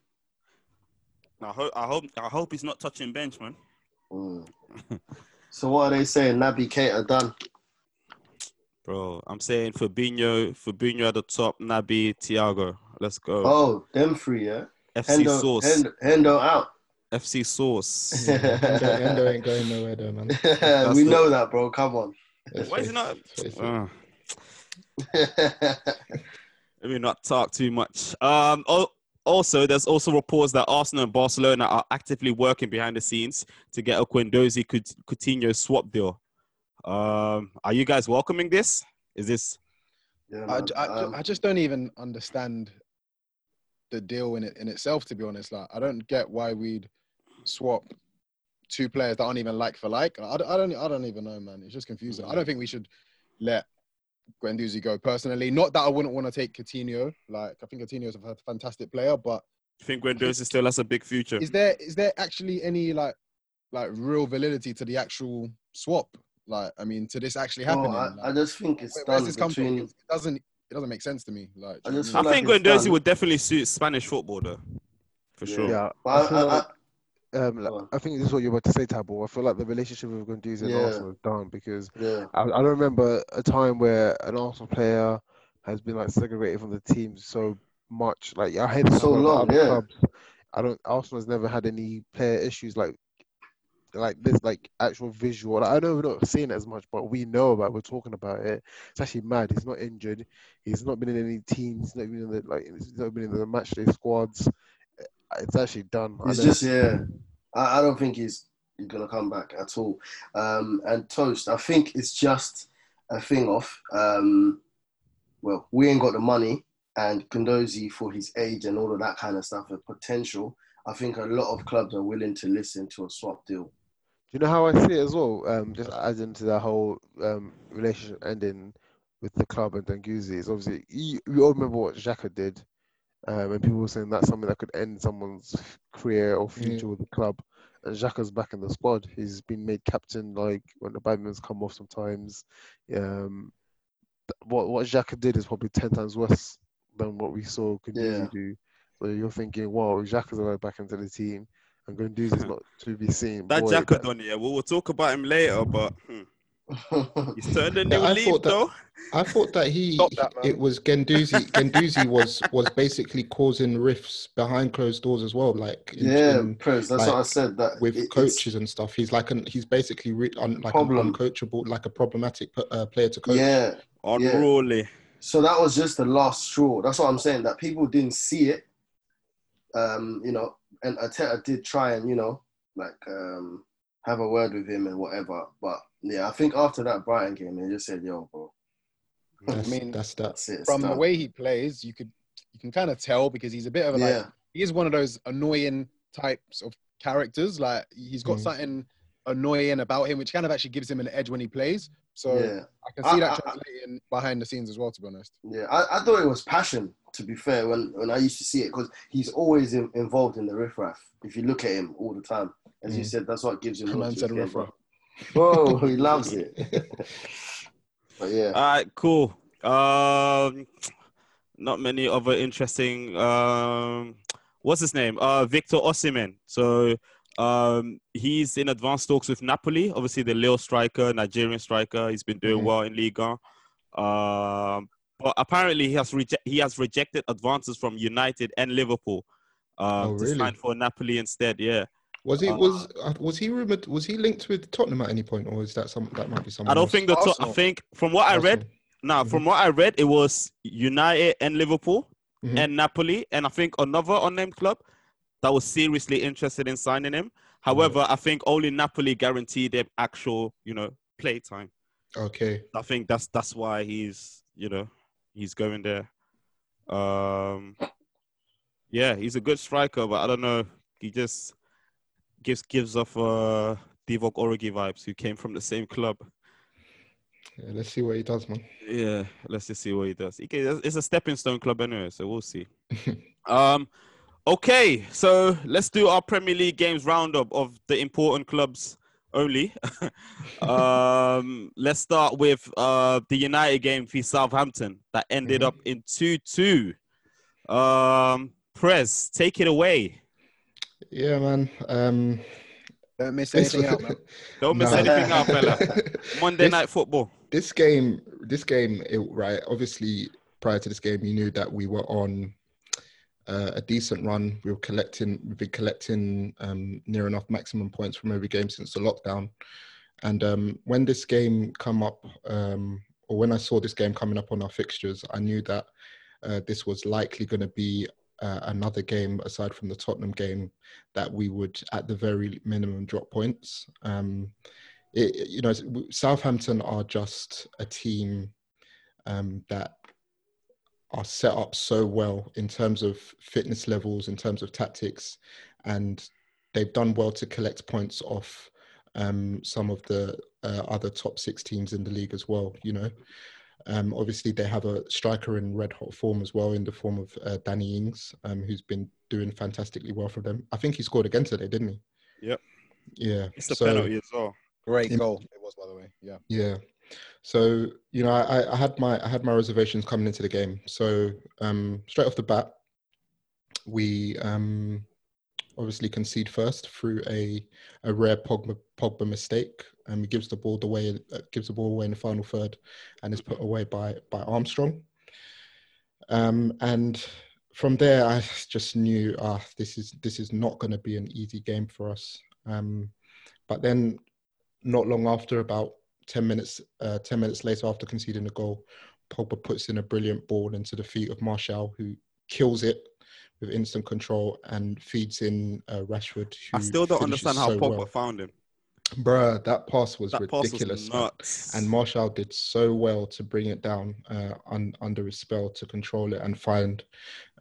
I hope. I hope. I hope he's not touching bench, man. Mm. so what are they saying? Naby Keita done. Bro, I'm saying Fabinho, Fabinho at the top, Naby, Thiago. Let's go. Oh, them three, yeah. FC Hendo, Sauce. Hendo, Hendo out. FC Sauce. Endo, Endo ain't going nowhere though, man. we the- know that, bro. Come on. Why is face- he not? face it. Uh, let me not talk too much. Um, al- also, there's also reports that Arsenal and Barcelona are actively working behind the scenes to get a Guendouzi Couti- Coutinho swap deal. Um, are you guys welcoming this? Is this yeah, I. I, Um, I just don't even understand the deal in it in itself. To be honest, like I don't get why we'd swap two players that aren't even like for like. I, I don't. I don't even know, man. It's just confusing. I don't think we should let Guendouzi go personally. Not that I wouldn't want to take Coutinho. Like I think Coutinho is a fantastic player, but you think Guendouzi still has a big future? is there is there actually any like like real validity to the actual swap? Like, I mean, to this actually Oh, happening. I, like, I just think it's where- done this come from? between. It doesn't. It doesn't make sense to me. Like, I just I what feel think like Guendouzi done. would definitely suit Spanish football, though, for Yeah. sure. Yeah, But I um, like. I think this is what you're about to say, Tabo. I feel like the relationship with Guendouzi and Yeah. Arsenal is done because yeah, I, I don't remember a time where an Arsenal player has been like segregated from the team so much. Like I hate So long, yeah. clubs. I don't. Arsenal has never had any player issues like like this, like actual visual. Like, I know we're not seeing it as much, but we know about. it, We're talking about it. It's actually mad. He's not injured. He's not been in any teams. Not been in the like. He's not been in the matchday squads. It's actually done. I He's just yeah. I, I don't think he's he's gonna come back at all. Um, and toast, I think it's just a thing of um, well, we ain't got the money, and Guendouzi for his age and all of that kind of stuff, and potential. I think a lot of clubs are willing to listen to a swap deal. Do you know how I see it as well? Um, just adding into the whole um, relationship ending with the club and Guendouzi is obviously you, we all remember what Xhaka did, um, and people were saying that's something that could end someone's career or future with the club. And Xhaka's back in the squad. He's been made captain like when the badminton's come off sometimes. Um, what what Xhaka did is probably ten times worse than what we saw Guendouzi Yeah. do. So you're thinking, wow, Xhaka's allowed back into the team, and Guendouzi's not to be seen. That Boy, Jack that- done, yeah. Well, we'll talk about him later, but hmm, he's turned a Yeah, new I leaf, thought that- though. I thought that he that, it was Guendouzi. Guendouzi was was basically causing rifts behind closed doors as well, like in- yeah, in- Prez, that's what I said. That with it- coaches and stuff. He's like an he's basically re, un, like Problem. an uncoachable, like a problematic uh, player to coach. Yeah, Unruly. So that was just the last straw. That's what I'm saying. That people didn't see it. Um, you know, and Arteta did try and you know, like um, have a word with him and whatever. But yeah, I think after that Brighton game, they just said, "Yo, bro, That's, I mean, that's that. that's it." it's from the way he plays, you could you can kind of tell because he's a bit of a like yeah, he is one of those annoying types of characters. Like he's got Mm. something annoying about him, which kind of actually gives him an edge when he plays. So yeah, I can see I- that I- I- translating behind the scenes as well. To be honest, yeah. I, I thought it was passion. To be fair, when when I used to see it, because he's always in, involved in the riffraff. If you look at him all the time, as you Mm. said, that's what gives him. Man more said his game, riffraff. Whoa, he loves it. But yeah, All right, cool. Um, not many other interesting. Um, what's his name? Uh, Victor Osimhen. So, um, he's in advanced talks with Napoli. Obviously, the Lille striker, Nigerian striker. He's been doing Mhm. well in Liga. Um, but apparently, he has reje- he has rejected advances from United and Liverpool. Um, Oh, to really? sign for Napoli instead. Yeah. Was he Uh, was uh, was he rumored? Was he linked with Tottenham at any point, or is that some that might be someone? I don't else? think the top. I think from what I read, Arsenal. Now, Mhm. from what I read, it was United and Liverpool Mhm. and Napoli, and I think another unnamed club that was seriously interested in signing him. However, I think only Napoli guaranteed him actual, you know, play time. Okay. I think that's that's why he's, you know, he's going there. Um, yeah, he's a good striker, but I don't know. He just gives gives off uh, Divock Origi vibes, who came from the same club. Yeah, let's see what he does, man. Yeah, let's just see what he does. He it's a stepping stone club anyway, so we'll see. um, okay, so let's do our Premier League games roundup of the important clubs only. um, let's start with uh, the United game for Southampton that ended Mhm. up in two-two. Um, Prez, take it away. Yeah, man. Um, don't miss anything out, man. Don't miss No. anything out, fella. Monday This- Night Football. this game, this game, it, right? Obviously, prior to this game, you knew that we were on uh, a decent run. We were collecting, we've been collecting um, near enough maximum points from every game since the lockdown. And um, when this game come up, um, or when I saw this game coming up on our fixtures, I knew that uh, this was likely going to be uh, another game aside from the Tottenham game that we would, at the very minimum, drop points. Um, it, you know, Southampton are just a team um, that are set up so well in terms of fitness levels, in terms of tactics, and they've done well to collect points off um, some of the uh, other top six teams in the league as well. You know, um, obviously they have a striker in red hot form as well, in the form of uh, Danny Ings, um, who's been doing fantastically well for them. I think he scored again today, didn't he? Yep. Yeah. It's a so- penalty as well. Great In- goal it was, by the way. Yeah. Yeah. So you know, I, I had my I had my reservations coming into the game. So um, straight off the bat, we um, obviously concede first through a a rare Pogba Pogba mistake. Um, he gives the ball away uh, gives the ball away in the final third, and is put away by by Armstrong. Um, and from there, I just knew, ah, this is this is not going to be an easy game for us. Um, but then, not long after, about ten minutes, uh, ten minutes later, after conceding the goal, Pogba puts in a brilliant ball into the feet of Martial, who kills it with instant control and feeds in uh, Rashford. I still don't understand how so Pogba well. found him. Bruh, that pass was That pass ridiculous. was nuts. And Martial did so well to bring it down uh, un, under his spell to control it and find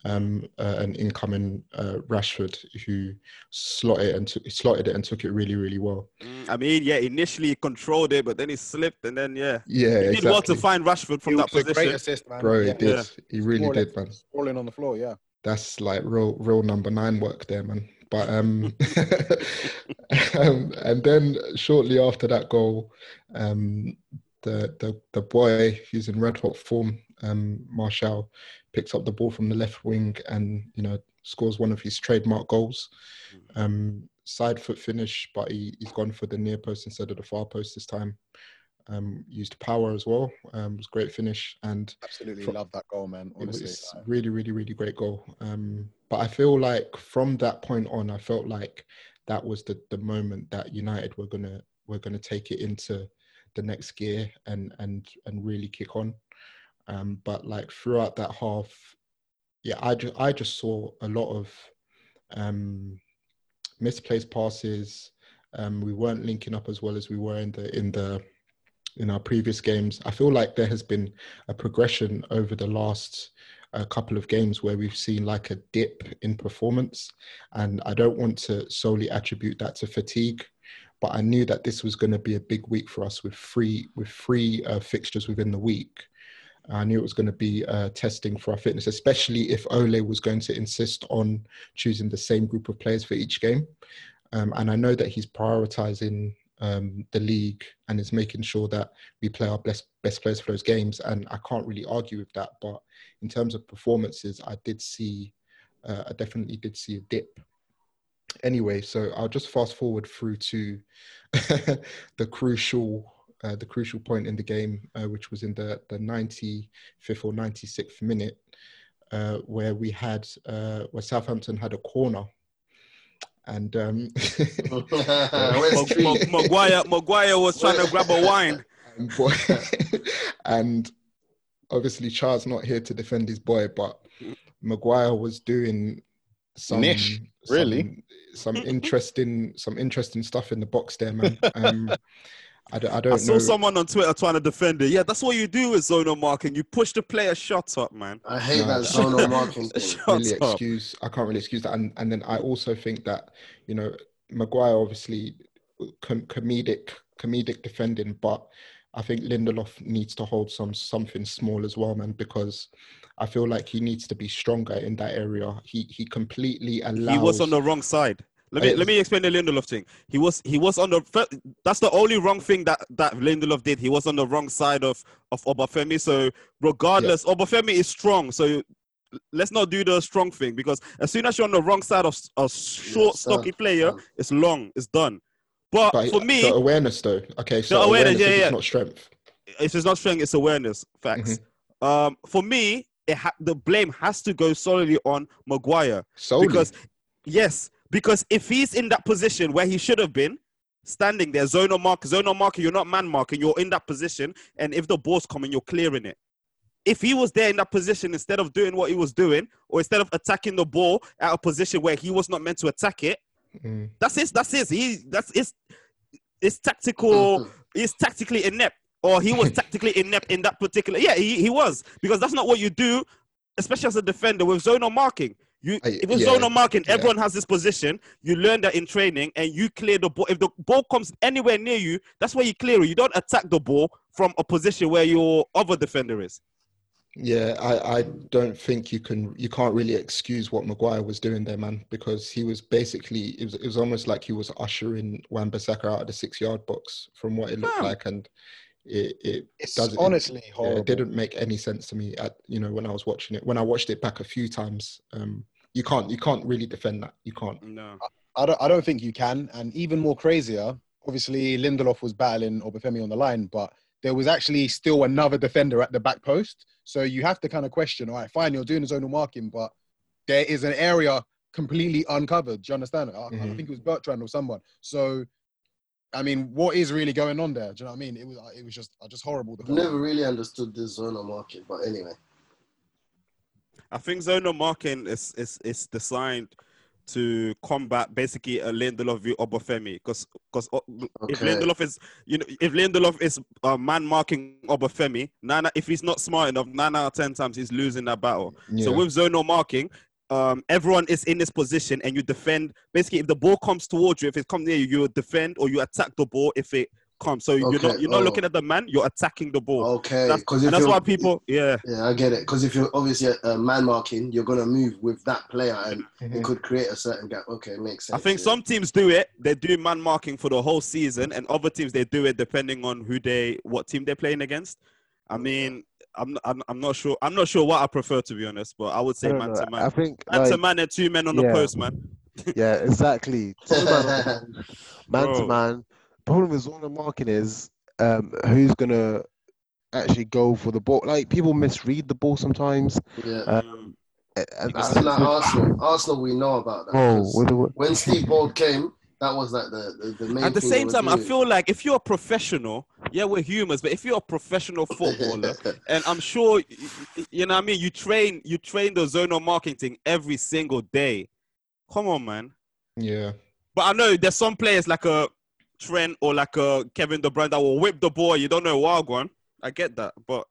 um, uh, an incoming uh, Rashford who slotted and took, slotted it and took it really, really well. Mm, I mean, yeah, initially he controlled it, but then he slipped, and then yeah, Yeah, he did well to find Rashford from It that was a great assist, man. Bro, he did. Yeah. He really More did, man. Rolling on the floor, yeah. That's like real, real number nine work there, man. But um, um, and then shortly after that goal, um, the the the boy who's in red hot form, um, Martial, picks up the ball from the left wing and you know scores one of his trademark goals. Um, side foot finish, but he, he's gone for the near post instead of the far post this time. Um, used power as well. Um, was great finish and Absolutely love that goal, man. it Honestly. was like, really, really, really great goal. Um, but I feel like from that point on, I felt like that was the the moment that United were gonna were gonna take it into the next gear and and and really kick on. Um, but like throughout that half, yeah, I just I just saw a lot of um, misplaced passes. Um, we weren't linking up as well as we were in the in the in our previous games. I feel like there has been a progression over the last uh, couple of games where we've seen like a dip in performance, and I don't want to solely attribute that to fatigue. But I knew that this was going to be a big week for us with three with three uh, fixtures within the week. I knew it was going to be uh, testing for our fitness, especially if Ole was going to insist on choosing the same group of players for each game. Um, and I know that he's prioritizing um, the league and is making sure that we play our best best players for those games. And I can't really argue with that. But in terms of performances, I did see, uh, I definitely did see a dip. Anyway, so I'll just fast forward through to the crucial. Uh, the crucial point in the game, uh, which was in the, the 95th or 96th minute, uh, where we had uh, where Southampton had a corner, and um, Where's Mag- Tree? Mag- Maguire, Maguire was trying to grab a wine. and, boy, and obviously Charles not here to defend his boy, but Maguire was doing some Niche, really? some, some interesting some interesting stuff in the box there, man. Um, I don't, I don't I saw know. someone on Twitter trying to defend it. Yeah, that's what you do with zonal marking. You push the player shot up, man. I hate No, that that- zonal marking. Shut really up. excuse. I can't really excuse that. And and then I also think that you know Maguire obviously com- comedic comedic defending, but I think Lindelof needs to hold some something small as well, man, because I feel like he needs to be stronger in that area. He he completely allows. He was on the wrong side. Let me Uh, let me explain the Lindelof thing. He was he was on the that's the only wrong thing that that Lindelof did. He was on the wrong side of of Obafemi. So regardless, Obafemi is strong. So let's not do the strong thing because as soon as you're on the wrong side of a short, Yes, stocky done, player, done. it's long, it's done. But, But for me, awareness though. Okay, so awareness, awareness, yeah, yeah. not strength. if it's not strength, it's awareness. Facts. Mm-hmm. Um, for me, it ha- the blame has to go solely on Maguire. Solely. Because yes, because if he's in that position where he should have been, standing there, zonal mark, zonal marker, you're not man marking, you're in that position, and if the ball's coming, you're clearing it. If he was there in that position instead of doing what he was doing, or instead of attacking the ball at a position where he was not meant to attack it, Mm. that's it. That's it. He that's it's it's tactical. He's tactically inept, or he was tactically inept in that particular. Yeah, he, he was because that's not what you do, especially as a defender with zonal marking. You I- if it's yeah, zonal marking, yeah. everyone has this position. You learn that in training, and you clear the ball. If the ball comes anywhere near you, that's where you clear it. You don't attack the ball from a position where your other defender is. Yeah, I, I don't think you can you can't really excuse what Maguire was doing there, man, because he was basically it was it was almost like he was ushering Wan Bissaka out of the six yard box from what it looked Fam. like, and it it It's does it- honestly yeah, horrible. it didn't make any sense to me at you know when I was watching it when I watched it back a few times. Um, you can't you can't really defend that. You can't. No. I don't, I don't think you can. And even more crazier, obviously Lindelof was battling Obafemi on the line, but there was actually still another defender at the back post. So you have to kind of question, all right, fine, you're doing the zonal marking, but there is an area completely uncovered. Do you understand? I, I Mhm. think it was Bertrand or someone. So, I mean, what is really going on there? Do you know what I mean? It was, it was just, uh, just horrible. I've never really understood this zonal market, but anyway. I think zonal marking is is is designed to combat basically a Lindelof view Obafemi because because if Lindelof is you know if Lindelof is uh, man marking Obafemi, nine if he's not smart enough, nine out of ten times he's losing that battle. So with zonal marking, um, everyone is in this position and you defend. Basically, if the ball comes towards you, if it comes near you, you defend or you attack the ball if it comes. So you're not you're not oh. looking at the man, you're attacking the ball. Okay, That's- because and that's why people, yeah, yeah, I get it. Because if you're obviously uh, man marking, you're gonna move with that player, and Mhm. it could create a certain gap. Okay, makes sense. I think yeah. some teams do it. They do man marking for the whole season, and other teams they do it depending on who they, what team they're playing against. I mean, I'm, I'm, I'm not sure. I'm not sure what I prefer to be honest, but I would say don't man know. to man. I think man to man, and two men on the post, man. yeah, exactly. Two man, on the post, man to man. Problem with zonal marking is um, who's gonna actually go for the ball. Like people misread the ball sometimes. Yeah, Um, and it's that's like Arsenal. Arsenal, we know about that. Oh, with the, when Steve Bould came, that was like the the, the main. At the thing same time, were I feel like if you're a professional, yeah, we're humans, but if you're a professional footballer, and I'm sure y- y- you know what I mean. You train, you train the zonal marking thing every single day. Come on, man. Yeah. But I know there's some players like a Trent or like a Kevin De Bruyne that will whip the ball. You don't know wild one. I get that, but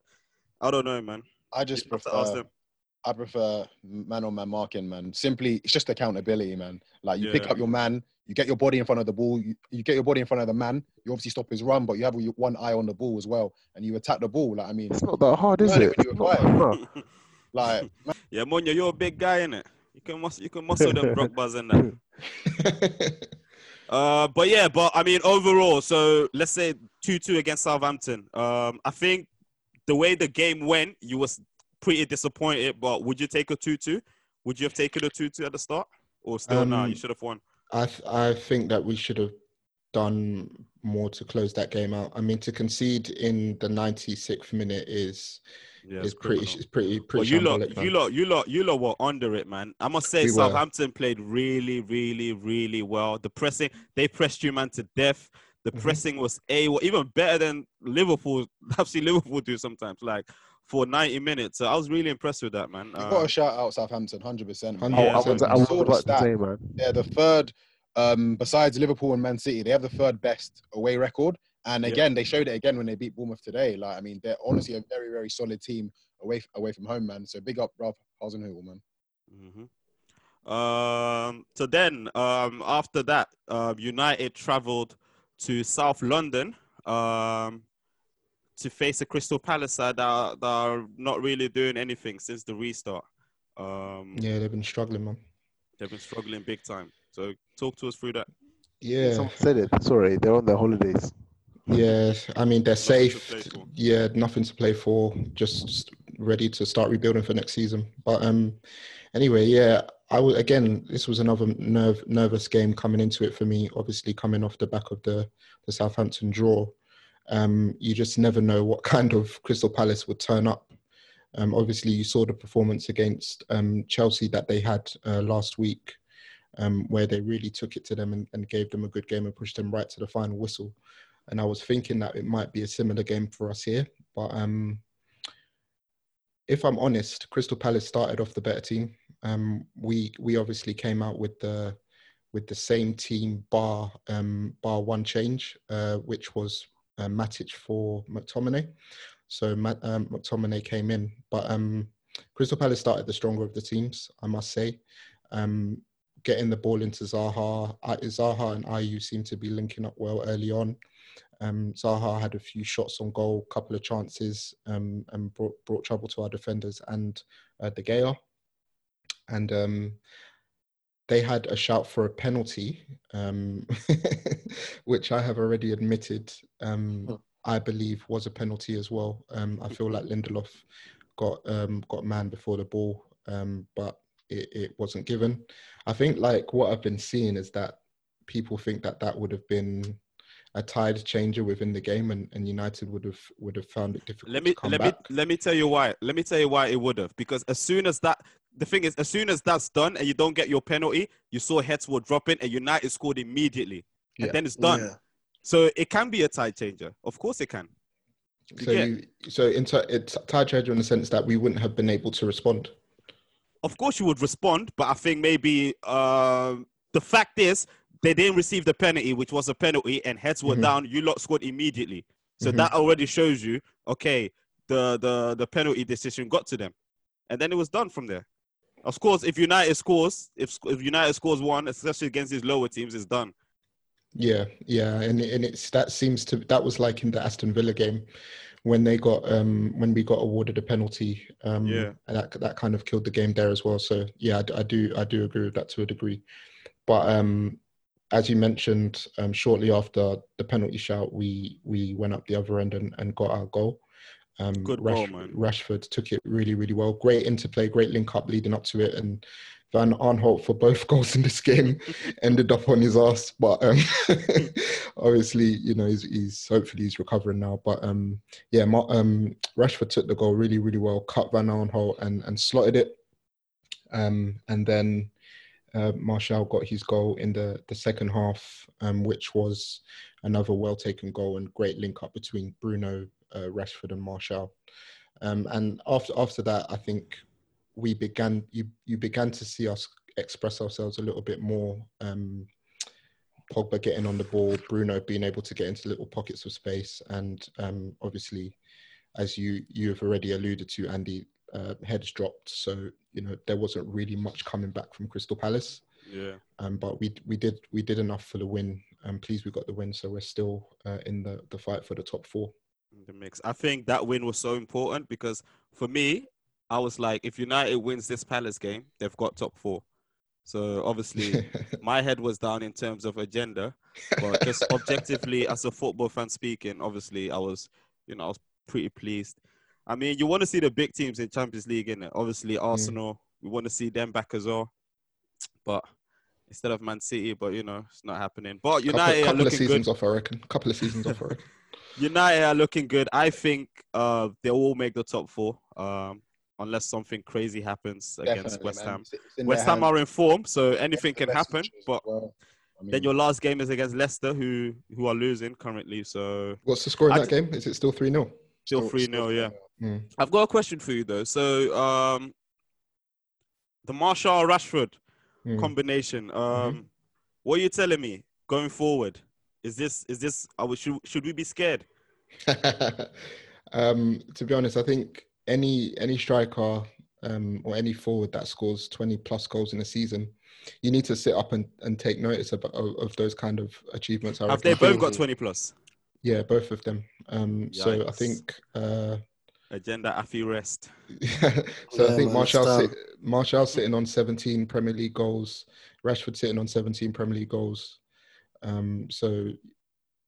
I don't know, man. I just You have to ask prefer them. I prefer man on man marking, man. Simply, it's just accountability, man. Like you pick up your man, you get your body in front of the ball, you, you get your body in front of the man. You obviously stop his run, but you have your one eye on the ball as well, and you attack the ball. Like I mean, it's not that hard, is Learn it it? when you It's were not- five. like man, Yeah, Munya, you're a big guy, innit? You can muscle, you can muscle them Drogba's and that. Uh, but yeah, but I mean, overall, so let's say two-two against Southampton. Um, I think the way the game went, you was pretty disappointed. But would you take a two-two? Would you have taken a two-two at the start, or still? Um, You should have won. I th- I think that we should have done more to close that game out. I mean, to concede in the 96th minute is Yeah, is pretty is pretty pretty. Well, you lot, you lot, you lot, you lot were under it, man. I must say, We were. Southampton played really, really, really well. The pressing, they pressed you, man, to death. The Mhm. pressing was a even better than Liverpool. I've seen Liverpool do sometimes, like for 90 minutes. So I was really impressed with that, man. you Um, got to shout out Southampton, hundred percent. I, Yeah, I was, I was saw the about to say, man. They're the third, um, besides Liverpool and Man City, they have the third best away record. And Yeah. again, they showed it again when they beat Bournemouth today. Like I mean, they're honestly a very very solid team away away from home, man. So big up, Ralph Hasenhüttl, man. Mhm. Um, so then, um, after that, um, United travelled to South London um, to face a Crystal Palace side that are, that are not really doing anything since the restart. Um, Yeah, they've been struggling, man. They've been struggling big time. So talk to us through that. Yeah, Someone said it. Sorry, they're on their holidays. yeah. I mean, they're Nothing safe. play. Yeah, nothing to play for. Just ready to start rebuilding for next season. But um, anyway, yeah. I would again. This was another nerve nervous game coming into it for me. Obviously, coming off the back of the the Southampton draw. Um, you just never know what kind of Crystal Palace would turn up. Um, obviously, you saw the performance against um, Chelsea that they had uh, last week, um, where they really took it to them and, and gave them a good game and pushed them right to the final whistle. And I was thinking that it might be a similar game for us here, but um, if I'm honest, Crystal Palace started off the better team. Um, we we obviously came out with the with the same team bar um, bar one change, uh, which was uh, Matic for McTominay. So Matt, um, McTominay came in, but um, Crystal Palace started the stronger of the teams, I must say. Getting the ball into Zaha, Zaha and Ayew seem to be linking up well early on. Um, Zaha had a few shots on goal, couple of chances, um, and brought, brought trouble to our defenders and uh, De Gea. And um, they had a shout for a penalty, um, which I have already admitted. Um, Hmm. I believe was a penalty as well. Um, I feel like Lindelof got um, got man before the ball, um, but it, it wasn't given. I think like what I've been seeing is that people think that that would have been a tide changer within the game, and, and United would have would have found it difficult Let me to come let back. me let me tell you why. Let me tell you why it would have. Because as soon as that, the thing is, as soon as that's done and you don't get your penalty, you saw heads were dropping and United scored immediately, Yeah. and then it's done. Yeah. So it can be a tide changer. Of course, it can. So Yeah. you, so into it's tide changer in the sense that we wouldn't have been able to respond. Of course, you would respond, but I think maybe um the fact is they didn't receive the penalty, which was a penalty, and heads were Mhm. down. You lot scored immediately. So Mhm. that already shows you, okay, the the the penalty decision got to them, and then it was done from there. Of course, if United scores, if if United scores one, especially against these lower teams, it's done. Yeah, yeah, and and it's that seems to that was like in the Aston Villa game when they got um when we got awarded a penalty. Um, Yeah. that that kind of killed the game there as well. So yeah, I, I do I do agree with that to a degree, but um as you mentioned, um, shortly after the penalty shout, we we went up the other end and, and got our goal. Um, Good goal, man. Rashford took it really, really well. Great interplay, great link up leading up to it, and Van Aanholt for both goals in this game ended up on his ass. But um, obviously, you know, he's, he's hopefully he's recovering now. But um, yeah, Ma- um, Rashford took the goal really, really well. Cut Van Aanholt and and slotted it. Um, and then uh, Martial got his goal in the the second half, um, which was another well taken goal and great link up between Bruno, uh, Rashford, and Martial. Um, and after after that, I think we began you you began to see us express ourselves a little bit more. Um, Pogba getting on the ball, Bruno being able to get into little pockets of space, and um, obviously, as you you have already alluded to, Andy, uh, heads dropped. So you know there wasn't really much coming back from Crystal Palace. Yeah. Um, but we we did we did enough for the win. I'm pleased we got the win, so we're still uh, in the the fight for the top four. in the mix. I think that win was so important because for me, I was like, if United wins this Palace game, they've got top four. So obviously, my head was down in terms of agenda, but just objectively, as a football fan speaking, obviously, I was, you know, I was pretty pleased. I mean, you want to see the big teams in Champions League, innit? Obviously, Arsenal, we want to see them back as well. But instead of Man City, but you know, it's not happening. But couple, United are couple of looking good. seasons off, I reckon. Couple of seasons off, I reckon. United are looking good. I think uh, they will make the top four, um, unless something crazy happens against Definitely, West man. Ham. It's- it's in West Ham are in form, so anything can happen. But well. I mean, then your last game is against Leicester, who who are losing currently. So What's the score in that game? Is it still three 0 still three 0 yeah. 3-0. I've got a question for you though. So um, the Martial Rashford Hmm. combination. Um, Mm-hmm. what are you telling me going forward? Is this is this? Are we, should should we be scared? um, to be honest, I think any any striker um, or any forward that scores twenty plus goals in a season, you need to sit up and, and take notice of, of, of those kind of achievements. I Have they both got twenty plus? Yeah, both of them. Um, so I think. Uh, Agenda Afi rest. so I think Marshall, Martial sit, Martial sitting on 17 Premier League goals, Rashford sitting on 17 Premier League goals. Um, so,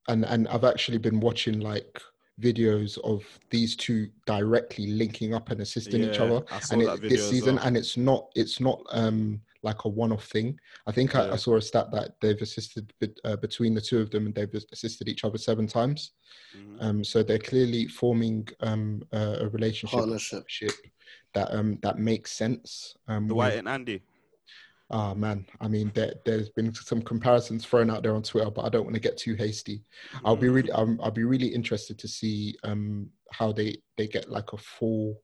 and and I've actually been watching like videos of these two directly linking up and assisting each other, and it, this season, well. and it's not it's not um like a one-off thing. I think I, Yeah. I saw a stat that they've assisted bet- uh, between the two of them, and they've assisted each other seven times. Mhm. Um, so they're clearly forming um, a, a relationship, Partnership. partnership that um, that makes sense. Um, The White and Andy. Ah man, I mean, there, there's been some comparisons thrown out there on Twitter, but I don't want to get too hasty. I'll be Mhm. really, um, I'll be really interested to see um, how they they get like a full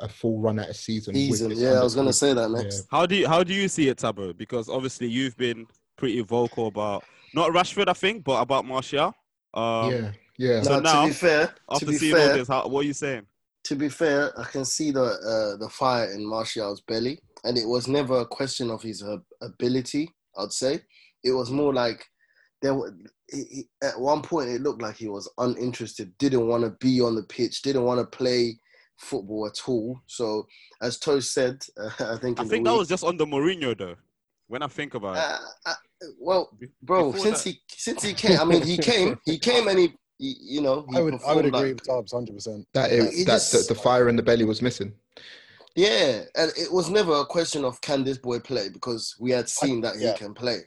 a full run at a season. with Season. Yeah, I was gonna say that yeah. next. How do you how do you see it, Tabo? Because obviously you've been pretty vocal about not Rashford, I think, but about Martial. Um, yeah, yeah, So now, now, to be fair, to After be seeing all this, how, what are you saying? to be fair, I can see the uh, the fire in Martial's belly, and it was never a question of his uh, ability. I'd say it was more like there. were- he, he- at one point it looked like he was uninterested, didn't want to be on the pitch, didn't want to play football at all. So, as Toast said, uh, I think I in the think that week- was just under Mourinho though. When I think about it, Uh, uh, well, bro, before since that- he since he came, I mean, he came, he came, and he, he you know, he I would I would agree like- with Tubbs hundred percent. That it, that just- the, the fire in the belly was missing. Yeah, and it was never a question of can this boy play because we had seen that he yeah. can play.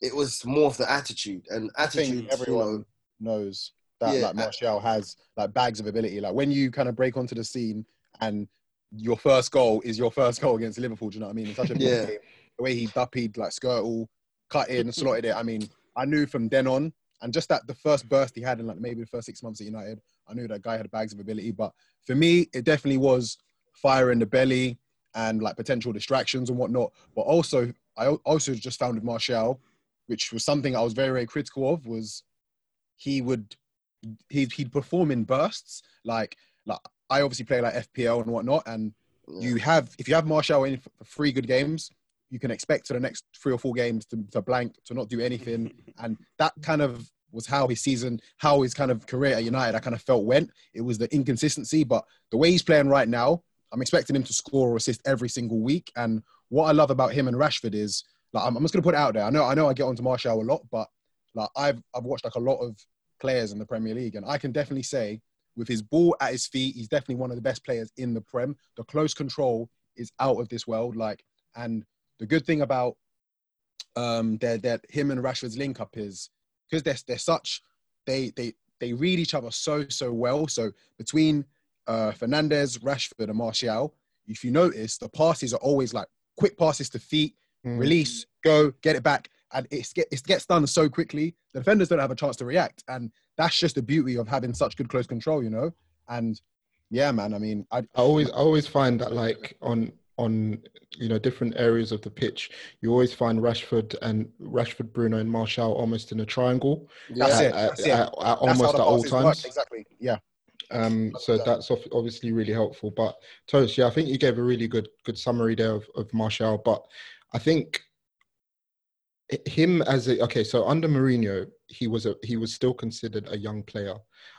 It was more of the attitude and attitude. think you everyone know, knows that Yeah, like Martial has like bags of ability. Like when you kind of break onto the scene and your first goal is your first goal against Liverpool. Do you know what I mean? In such a big Yeah. game, the way he duppied like Skrtel, cut in, slotted it. I mean, I knew from then on, and just that the first burst he had in like maybe the first six months at United, I knew that guy had bags of ability. But for me, it definitely was fire in the belly and like potential distractions and whatnot. But also, I also just found with Martial, which was something I was very very critical of, was he would he'd, he'd perform in bursts. Like like I obviously play like FPL and whatnot, and yeah. you have if you have Martial in for three good games, you can expect for the next three or four games to, to blank to not do anything, and that kind of was how his season, how his kind of career at United, I kind of felt went. It was the inconsistency, but the way he's playing right now, I'm expecting him to score or assist every single week. And what I love about him and Rashford is, like, I'm, I'm just gonna put it out there. I know, I know, I get onto Martial a lot, but like, I've I've watched like a lot of players in the Premier League, and I can definitely say, with his ball at his feet, he's definitely one of the best players in the Prem. The close control is out of this world. Like, and the good thing about um that that him and Rashford's link up is because they're they're such they they they read each other so so well. So between uh Fernandes, Rashford, and Martial, if you notice, the passes are always like quick passes to feet, Mm. release, go, get it back, and it's get it gets done so quickly. The defenders don't have a chance to react, and that's just the beauty of having such good close control, you know. And yeah, man, I mean, I I always I always find that like on on you know different areas of the pitch, you always find Rashford and Rashford, Bruno, and Martial almost in a triangle that's Yeah. it. at, it. at- at That's almost at all passes work. times. Exactly. Yeah. Um, so that's obviously really helpful. But Toast, yeah, I think you gave a really good good summary there of, of Martial. But I think him as a okay, so under Mourinho, he was a he was still considered a young player.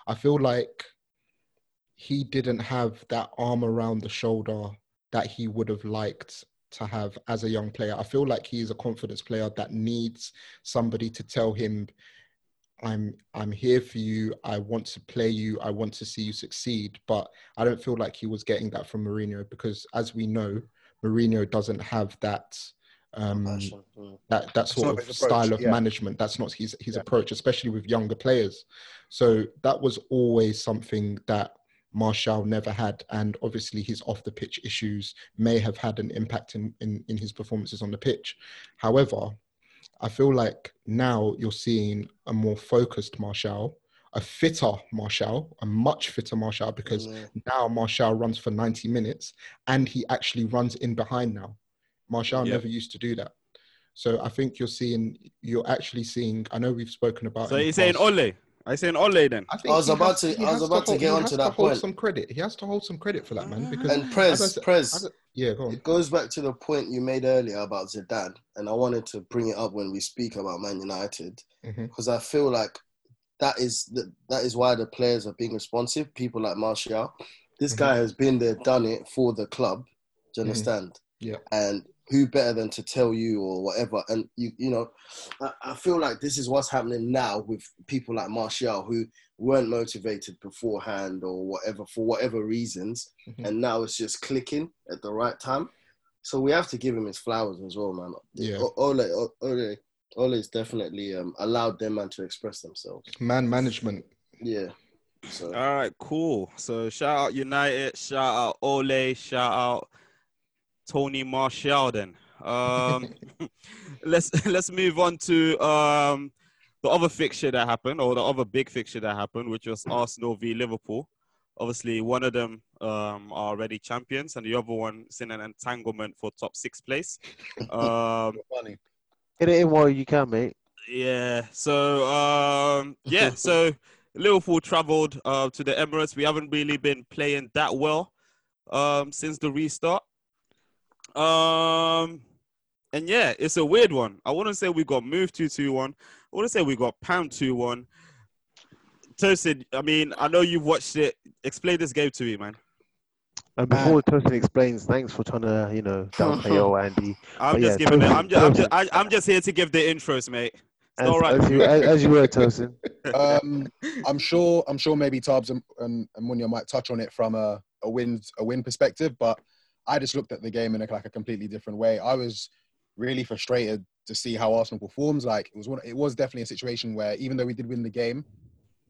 I feel like he didn't have that arm around the shoulder that he would have liked to have as a young player. I feel like he is a confidence player that needs somebody to tell him I'm I'm here for you. I want to play you. I want to see you succeed. But I don't feel like he was getting that from Mourinho because, as we know, Mourinho doesn't have that um, mm. that that sort of approach, style of yeah. management. That's not his his Yeah. approach, especially with younger players. So that was always something that Martial never had, and obviously his off the pitch issues may have had an impact in, in in his performances on the pitch. However, I feel like now you're seeing a more focused Martial, a fitter Martial, a much fitter Martial, because Yeah. now Martial runs for 90 minutes and he actually runs in behind now. Martial Yeah. never used to do that. So I think you're seeing, you're actually seeing, I know we've spoken about. So you're saying Ole? I saying Ole then? I, think I was about has- to- I was about to hold- get he onto has to that hold point. some credit. He has to hold some credit for that, man. Because And as I Prez, said- Prez, as yeah, go on. it goes back to the point you made earlier about Zidane, and I wanted to bring it up when we speak about Man United because I feel like that is the, that is why the players are being responsive. People like Martial, this Mhm. guy has been there, done it for the club. Do you Mhm. understand? Yeah. And who better than to tell you or whatever? And you, you know, I, I feel like this is what's happening now with people like Martial who weren't motivated beforehand or whatever for whatever reasons, Mhm. and now it's just clicking at the right time. So we have to give him his flowers as well, man. Yeah. O- Ole, Ole, Ole's definitely um, allowed them man to express themselves. Man management. Yeah. So All right, cool. So shout out United, shout out Ole, shout out Tony Martial. Then um, let's let's move on to um, the other fixture that happened, or the other big fixture that happened, which was Arsenal v Liverpool. Obviously, one of them um, are already champions, and the other one is in an entanglement for top six place. Um, Funny. Get it in while you can, mate. Yeah. So um, yeah. So Liverpool travelled uh, to the Emirates. We haven't really been playing that well um, since the restart. Um, and yeah, it's a weird one. I wouldn't say we got moved two two one, want to say we got pound two one. Tosin, I mean, I know you've watched it. Explain this game to me, man. And before Tosin explains, thanks for trying to, you know, downplay your Andy. I'm But just yeah, giving it. I'm just, I'm just, I, I'm just here to give the intros, mate. As, all right. as, you, as, as you were, Tosin. Um, I'm sure. I'm sure maybe Tubbs and, and, and Munya might touch on it from a, a win a win perspective, but I just looked at the game in a, like a completely different way. I was really frustrated to see how Arsenal performs. Like it was one. It was definitely a situation where even though we did win the game,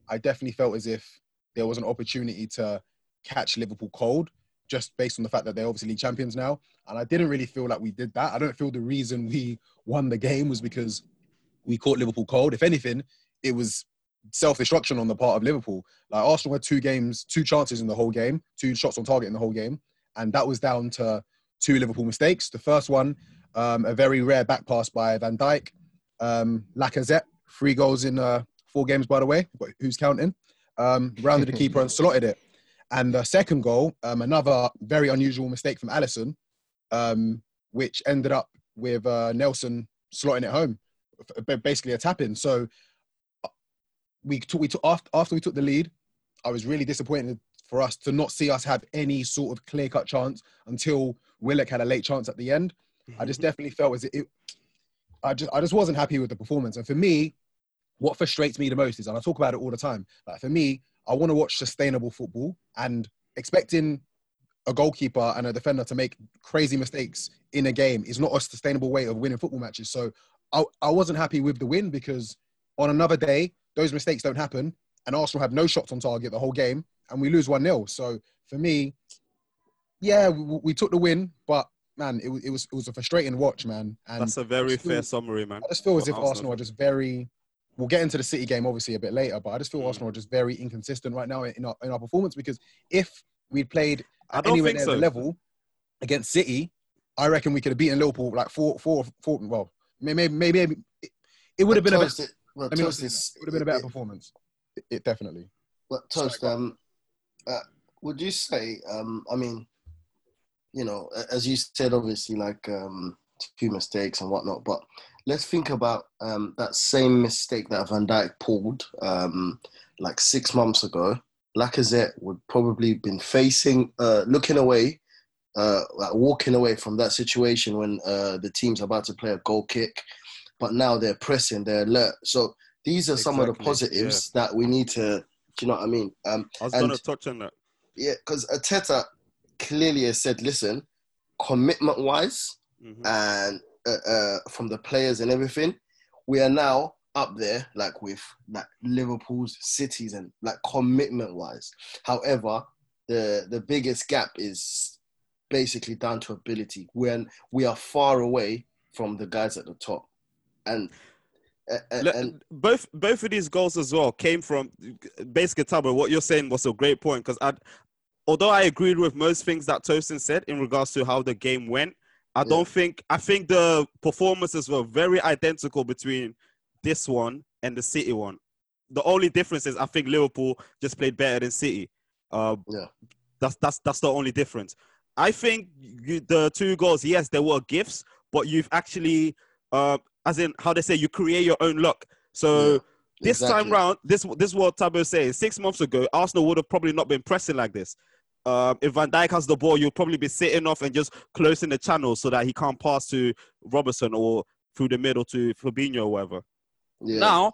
I definitely felt as if there was an opportunity to catch Liverpool cold, just based on the fact that they're obviously league champions now. And I didn't really feel like we did that. I don't feel the reason we won the game was because we caught Liverpool cold. If anything, it was self-destruction on the part of Liverpool. Like Arsenal had two games, two chances in the whole game, two shots on target in the whole game, and that was down to two Liverpool mistakes. The first one, um, a very rare back pass by Van Dijk. Um, Lacazette, three goals in uh, four games, by the way. But who's counting? Um, rounded the keeper and slotted it. And the second goal, um, another very unusual mistake from Alisson, um, which ended up with uh, Nelson slotting it home, basically a tap in. So uh, we took, we took after, after we took the lead, I was really disappointed for us to not see us have any sort of clear cut chance until Willock had a late chance at the end. I just definitely felt as it, it I just I just wasn't happy with the performance. And for me, what frustrates me the most is, and I talk about it all the time. Like for me, I want to watch sustainable football, and expecting a goalkeeper and a defender to make crazy mistakes in a game is not a sustainable way of winning football matches. So I, I wasn't happy with the win because on another day, those mistakes don't happen, and Arsenal have no shots on target the whole game, and we lose 1 0. So for me, yeah, we, we took the win, but man, it, was- it was it was a frustrating watch, man. And That's a very still- fair summary, man. I just feel as if Arsenal. Arsenal are just very. We'll get into the City game obviously a bit later, but I just feel Mm. Arsenal are just very inconsistent right now in our in our performance because if we'd played I at don't anywhere think near so. the level against City, I reckon we could have beaten Liverpool like four, four, four. Well, maybe, maybe, maybe it, it would have been a Toast better. it- well, Let me not Toast say that. is- It would have been a better it- performance. It, it definitely. But Toast, um, uh, would you say, um, I mean, you know, as you said, obviously, like um, two mistakes and whatnot, but let's think about um, that same mistake that Van Dijk pulled um, like six months ago. Lacazette would probably been facing, uh, looking away, uh, like walking away from that situation when uh, the team's about to play a goal kick, but now they're pressing, they're alert. So these are some of the Exactly, positives that we need to. Do you know what I mean? Um, I was and- gonna touch on that. yeah, because Arteta clearly has said, listen, commitment wise Mhm. and uh, uh, from the players and everything, we are now up there, like with like Liverpool's, cities, and like commitment wise. However, the the biggest gap is basically down to ability. When we are far away from the guys at the top, and uh, and both both of these goals as well came from basically Tabo. What you're saying was a great point because I, although I agreed with most things that Tosin said in regards to how the game went, I don't think I think the performances were very identical between this one and the City one. The only difference is I think Liverpool just played better than City. Uh, Yeah. that's that's that's the only difference. I think you, the two goals, yes, they were gifts, but you've actually, uh, as in how they say, you create your own luck. So Yeah, this time round, this this what Tabo saying. Six months ago, Arsenal would have probably not been pressing like this. Um, if Van Dijk has the ball, you'll probably be sitting off and just closing the channel so that he can't pass to Robertson or through the middle to Fabinho or whatever. yeah. Now,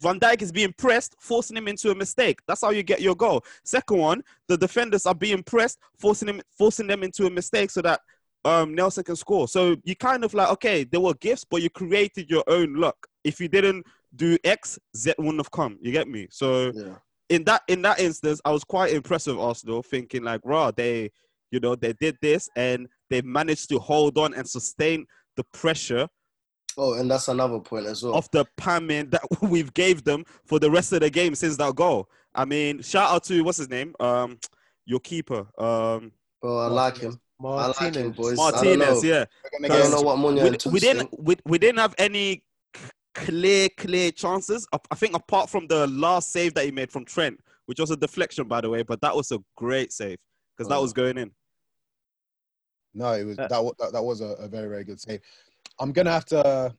Van Dijk is being pressed, forcing him into a mistake. That's how you get your goal. Second one, the defenders are being pressed, forcing him, forcing them into a mistake so that um, Nelson can score. So you kind of like, okay, there were gifts, but you created your own luck. If you didn't do X, Z wouldn't have come. You get me? So yeah. in that in that instance, I was quite impressed with Arsenal, thinking like, raw, they, you know, they did this and they managed to hold on and sustain the pressure Oh, and that's another point as well. of the pamming that we've gave them for the rest of the game since that goal. I mean, shout out to what's his name, um, your keeper, um, Bro, I like him. I like him, Martinez. boys. I don't Martinez. know. Yeah, We're I don't know what Munya we, we didn't we, we didn't have any clear clear chances. I- I think apart from the last save that he made from Trent, which was a deflection by the way, but that was a great save because that Oh. was going in. No, it was Uh, that, that that was a, a very very good save. I'm gonna have to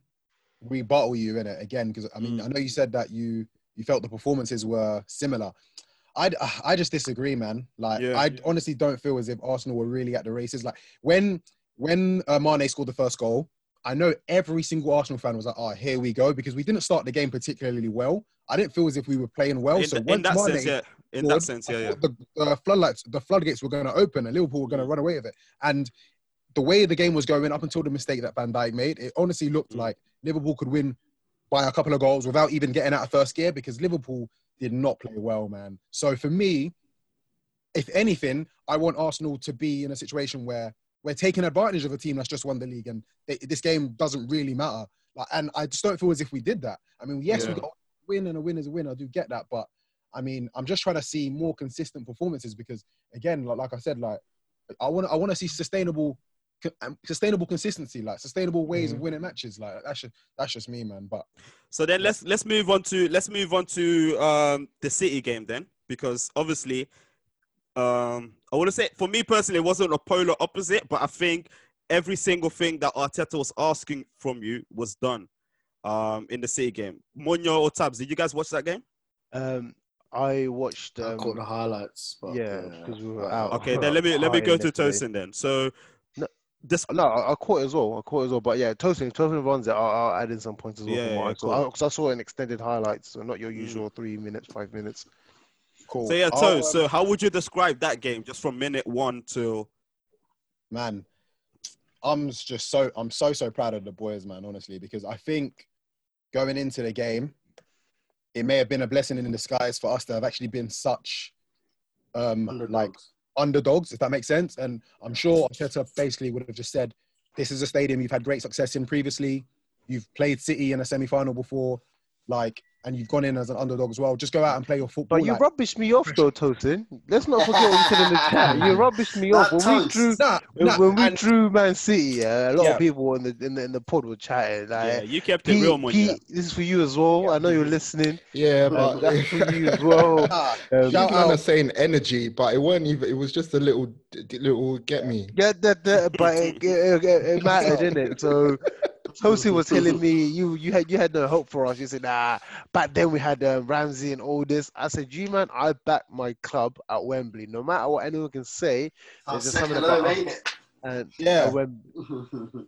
rebuttal you in it again because I mean Mm. I know you said that you you felt the performances were similar. I I just disagree, man. Like Yeah. I honestly don't feel as if Arsenal were really at the races. Like when when uh, Mane scored the first goal, I know every single Arsenal fan was like, "Oh, here we go," because we didn't start the game particularly well. I didn't feel as if we were playing well. in, so in that Mane sense, yeah. In that sense, yeah, yeah. The uh, floodlights, the floodgates were going to open, and Liverpool were going to run away with it. And the way the game was going up until the mistake that Van Dijk made, it honestly looked Mm. like Liverpool could win by a couple of goals without even getting out of first gear because Liverpool did not play well, man. So for me, if anything, I want Arsenal to be in a situation where we're taking advantage of a team that's just won the league, and they, this game doesn't really matter. Like, and I just don't feel as if we did that. I mean, yes, we got a win, and a win is a win. I do get that, but I mean, I'm just trying to see more consistent performances because, again, like, like I said, like I want I want to see sustainable. Co- um, Sustainable consistency, like sustainable ways of Mhm. winning matches, like that's just that's just me, man. But So then let's let's move on to let's move on to um the City game then because obviously um I want to say for me personally it wasn't a polar opposite but I think every single thing that Arteta was asking from you was done um in the City game. Munya or Tabs, did you guys watch that game? Um, I watched. I Um, caught the highlights, but yeah, because we were out. Okay, then let me let me go to yesterday. Tosin then. So No. This No, I, I caught it as well. I caught it as well. But yeah, Tosin, Tosin runs it. I'll, I'll add in some points as well. Yeah, from what yeah, I saw. cool. Because I, saw an extended highlights, so not your Mm. usual three minutes, five minutes. cool. so yeah, I'll, um, so how would you describe that game just from minute one till man, I'm just so I'm so so proud of the boys, man. Honestly, because I think going into the game, it may have been a blessing in disguise for us to have actually been such um underdogs. like underdogs, if that makes sense. And I'm sure Arteta basically would have just said, "This is a stadium you've had great success in previously. You've played City in a semi-final before, like, and you've gone in as an underdog as well. Just go out and play your football." But you like- rubbished me off though, Tosin. Let's not forget what you said in the chat. You rubbished me off when we drew. Nah, When, nah, when we and- drew Man City, yeah, a lot Yeah. of people in the in the in the pod were chatting. Like, yeah, you kept it Pete, real, Munya. Pete, this is for you as well. I know you're listening. Yeah, Um, but that's for you as well. nah, Um, Shout People are out. saying energy, but it weren't even. It was just a little, little get me. Yeah, that, that, but it, it, it, it mattered, didn't it? So Tosi was telling me you you had you had no hope for us. You said, nah. Back then we had uh, Ramsey and all this. I said, you man, I back my club at Wembley. No matter what anyone can say, there's just something about home, ain't and Yeah.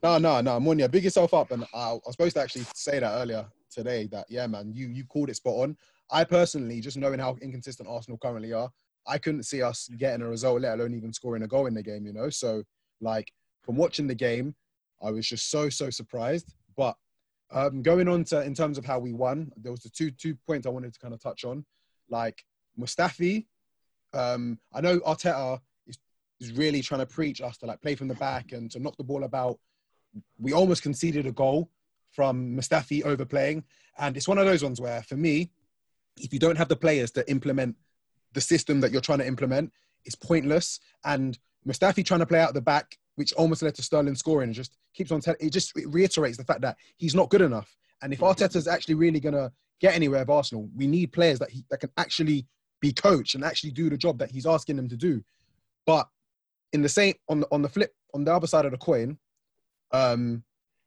No, no, no, Munya, big yourself up. And I, I was supposed to actually say that earlier today. That yeah, man, you you called it spot on. I personally, just knowing how inconsistent Arsenal currently are, I couldn't see us getting a result, let alone even scoring a goal in the game. You know, so like from watching the game, I was just so so surprised. But um, going on to in terms of how we won, there was the two two points I wanted to kind of touch on, like Mustafi. Um, I know Arteta is, is really trying to preach us to like play from the back and to knock the ball about we almost conceded a goal from Mustafi overplaying. And it's one of those ones where, for me, if you don't have the players to implement the system that you're trying to implement, it's pointless. And Mustafi trying to play out the back, which almost led to Sterling scoring, just keeps on. Te- it just it reiterates the fact that he's not good enough. And if Arteta's actually really gonna get anywhere with Arsenal, we need players that he, that can actually be coached and actually do the job that he's asking them to do. But in the same on the on the flip on the other side of the coin, um,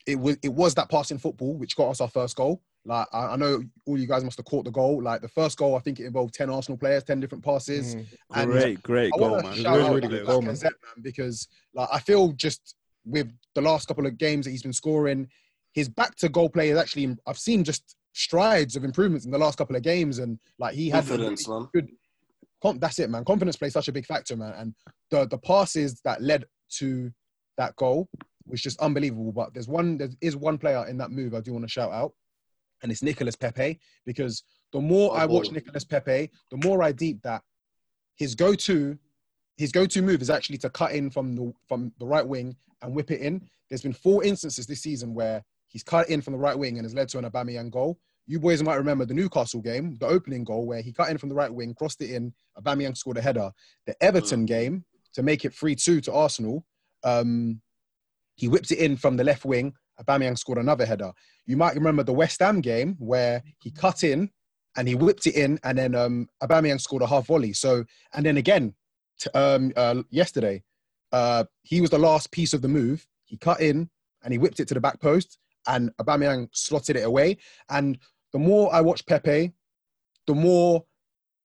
it was it was that passing football which got us our first goal. Like I, I know all you guys must have caught the goal. Like the first goal, I think it involved ten Arsenal players, ten different passes. Mm. And Great, great I goal, man. shout Really, out really good goal, man. man, because like I feel just with the last couple of games that he's been scoring, his back to goal play is actually I've seen just strides of improvements in the last couple of games, and like he had Confidence, man. good. Com- that's it, man. Confidence plays such a big factor, man. And the the passes that led to that goal was just unbelievable. But there's one, there is one player in that move I do want to shout out, and it's Nicolas Pepe because the more My I watch boy. Nicolas Pepe, the more I deep that his go-to, his go-to move is actually to cut in from the from the right wing and whip it in. There's been four instances this season where he's cut in from the right wing and has led to an Aubameyang goal. You boys might remember the Newcastle game, the opening goal where he cut in from the right wing, crossed it in, Aubameyang scored a header. The Everton game to make it 3-2 to Arsenal, um, he whipped it in from the left wing. Aubameyang scored another header. You might remember the West Ham game where he cut in and he whipped it in, and then um, Aubameyang scored a half volley. So, and then again, t- um, uh, yesterday, uh, he was the last piece of the move. He cut in and he whipped it to the back post. and Aubameyang slotted it away. And the more I watch Pepe, the more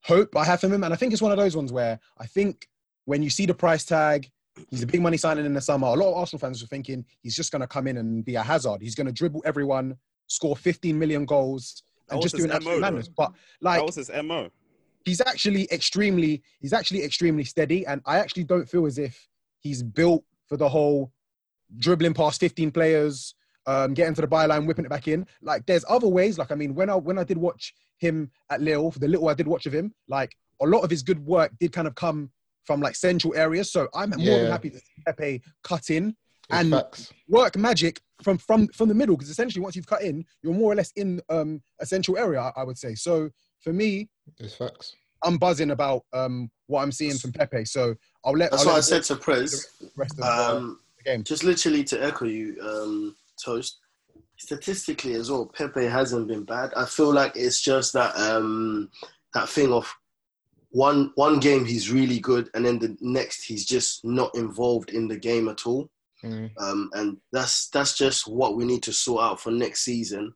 hope I have for him. And I think it's one of those ones where I think when you see the price tag, he's a big money signing in the summer. A lot of Arsenal fans were thinking he's just going to come in and be a hazard. He's going to dribble everyone, score 15 million goals, and just do an absolute madness. But like, that was his mo. he's actually extremely he's actually extremely steady and i actually don't feel as if he's built for the whole dribbling past 15 players um, getting to the byline whipping it back in like there's other ways like i mean when i when i did watch him at lille for the little i did watch of him like a lot of his good work did kind of come from like central areas so i'm more than happy to see pepe cut in It's and facts. work magic from from from the middle because essentially once you've cut in you're more or less in um a central area I- i would say so for me It's facts. I'm buzzing about um, what I'm seeing from Pepe. So I'll let. That's I'll what I said to Prez. rest of Um, the game. just literally to echo you, um, Toast. Statistically as well, Pepe hasn't been bad. I feel like it's just that um, that thing of one one game he's really good, and then the next he's just not involved in the game at all. Mm. Um, and that's that's just what we need to sort out for next season.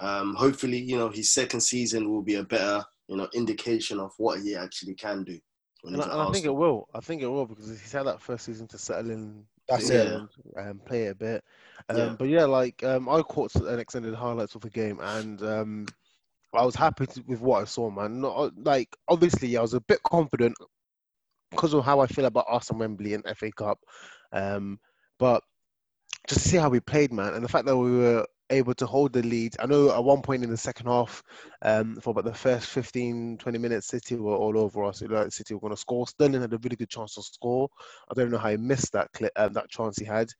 Um, hopefully, you know, his second season will be a better, you know, indication of what he actually can do. when And he's I, and I think it will. I think it will because he's had that first season to settle in. That's to it. England And play it a bit. Um, Yeah. But yeah, like um, I caught an extended highlights of the game, and um, I was happy to, with what I saw, man. Not like obviously, I was a bit confident because of how I feel about Arsenal Wembley and FA Cup. Um, but just to see how we played, man, and the fact that we were able to hold the lead. I know at one point in the second half, um, for about the first 15, 20 minutes, City were all over us. City were going to score. Sterling had a really good chance to score. I don't know how he missed that clip, um, that chance he had.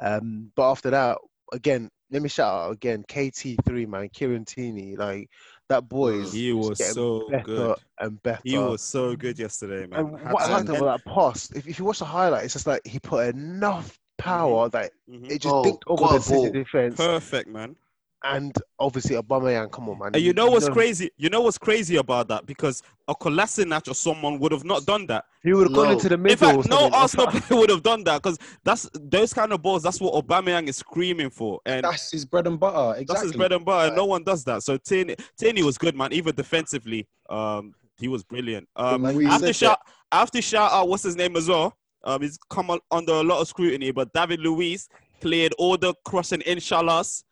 Um, but after that, again, let me shout out again, KT3, man, Kieran Tierney, like that boy is He was getting so better good. and better. He was so good yesterday, man. And what I to- liked about that pass, if, if you watch the highlight, it's just like he put enough power that Mhm. it just Oh, dinked over the City defense. Perfect, man. And obviously, Aubameyang, come on, man. And you know what's crazy? You know what's crazy about that? Because a Kolasinac or someone would have not done that. He would have gone into the In middle. or fact, no something. Arsenal player would have done that because that's those kind of balls. That's what Aubameyang is screaming for, and That's his bread and butter. Exactly. that's his bread and butter. No one does that. So Tierney, Tierney was good, man. Even defensively, um, he was brilliant. Um, Like we I have to said shout, I have shout out what's his name as well. Um, he's come on, under a lot of scrutiny, but David Luiz cleared all the crossing inshallahs.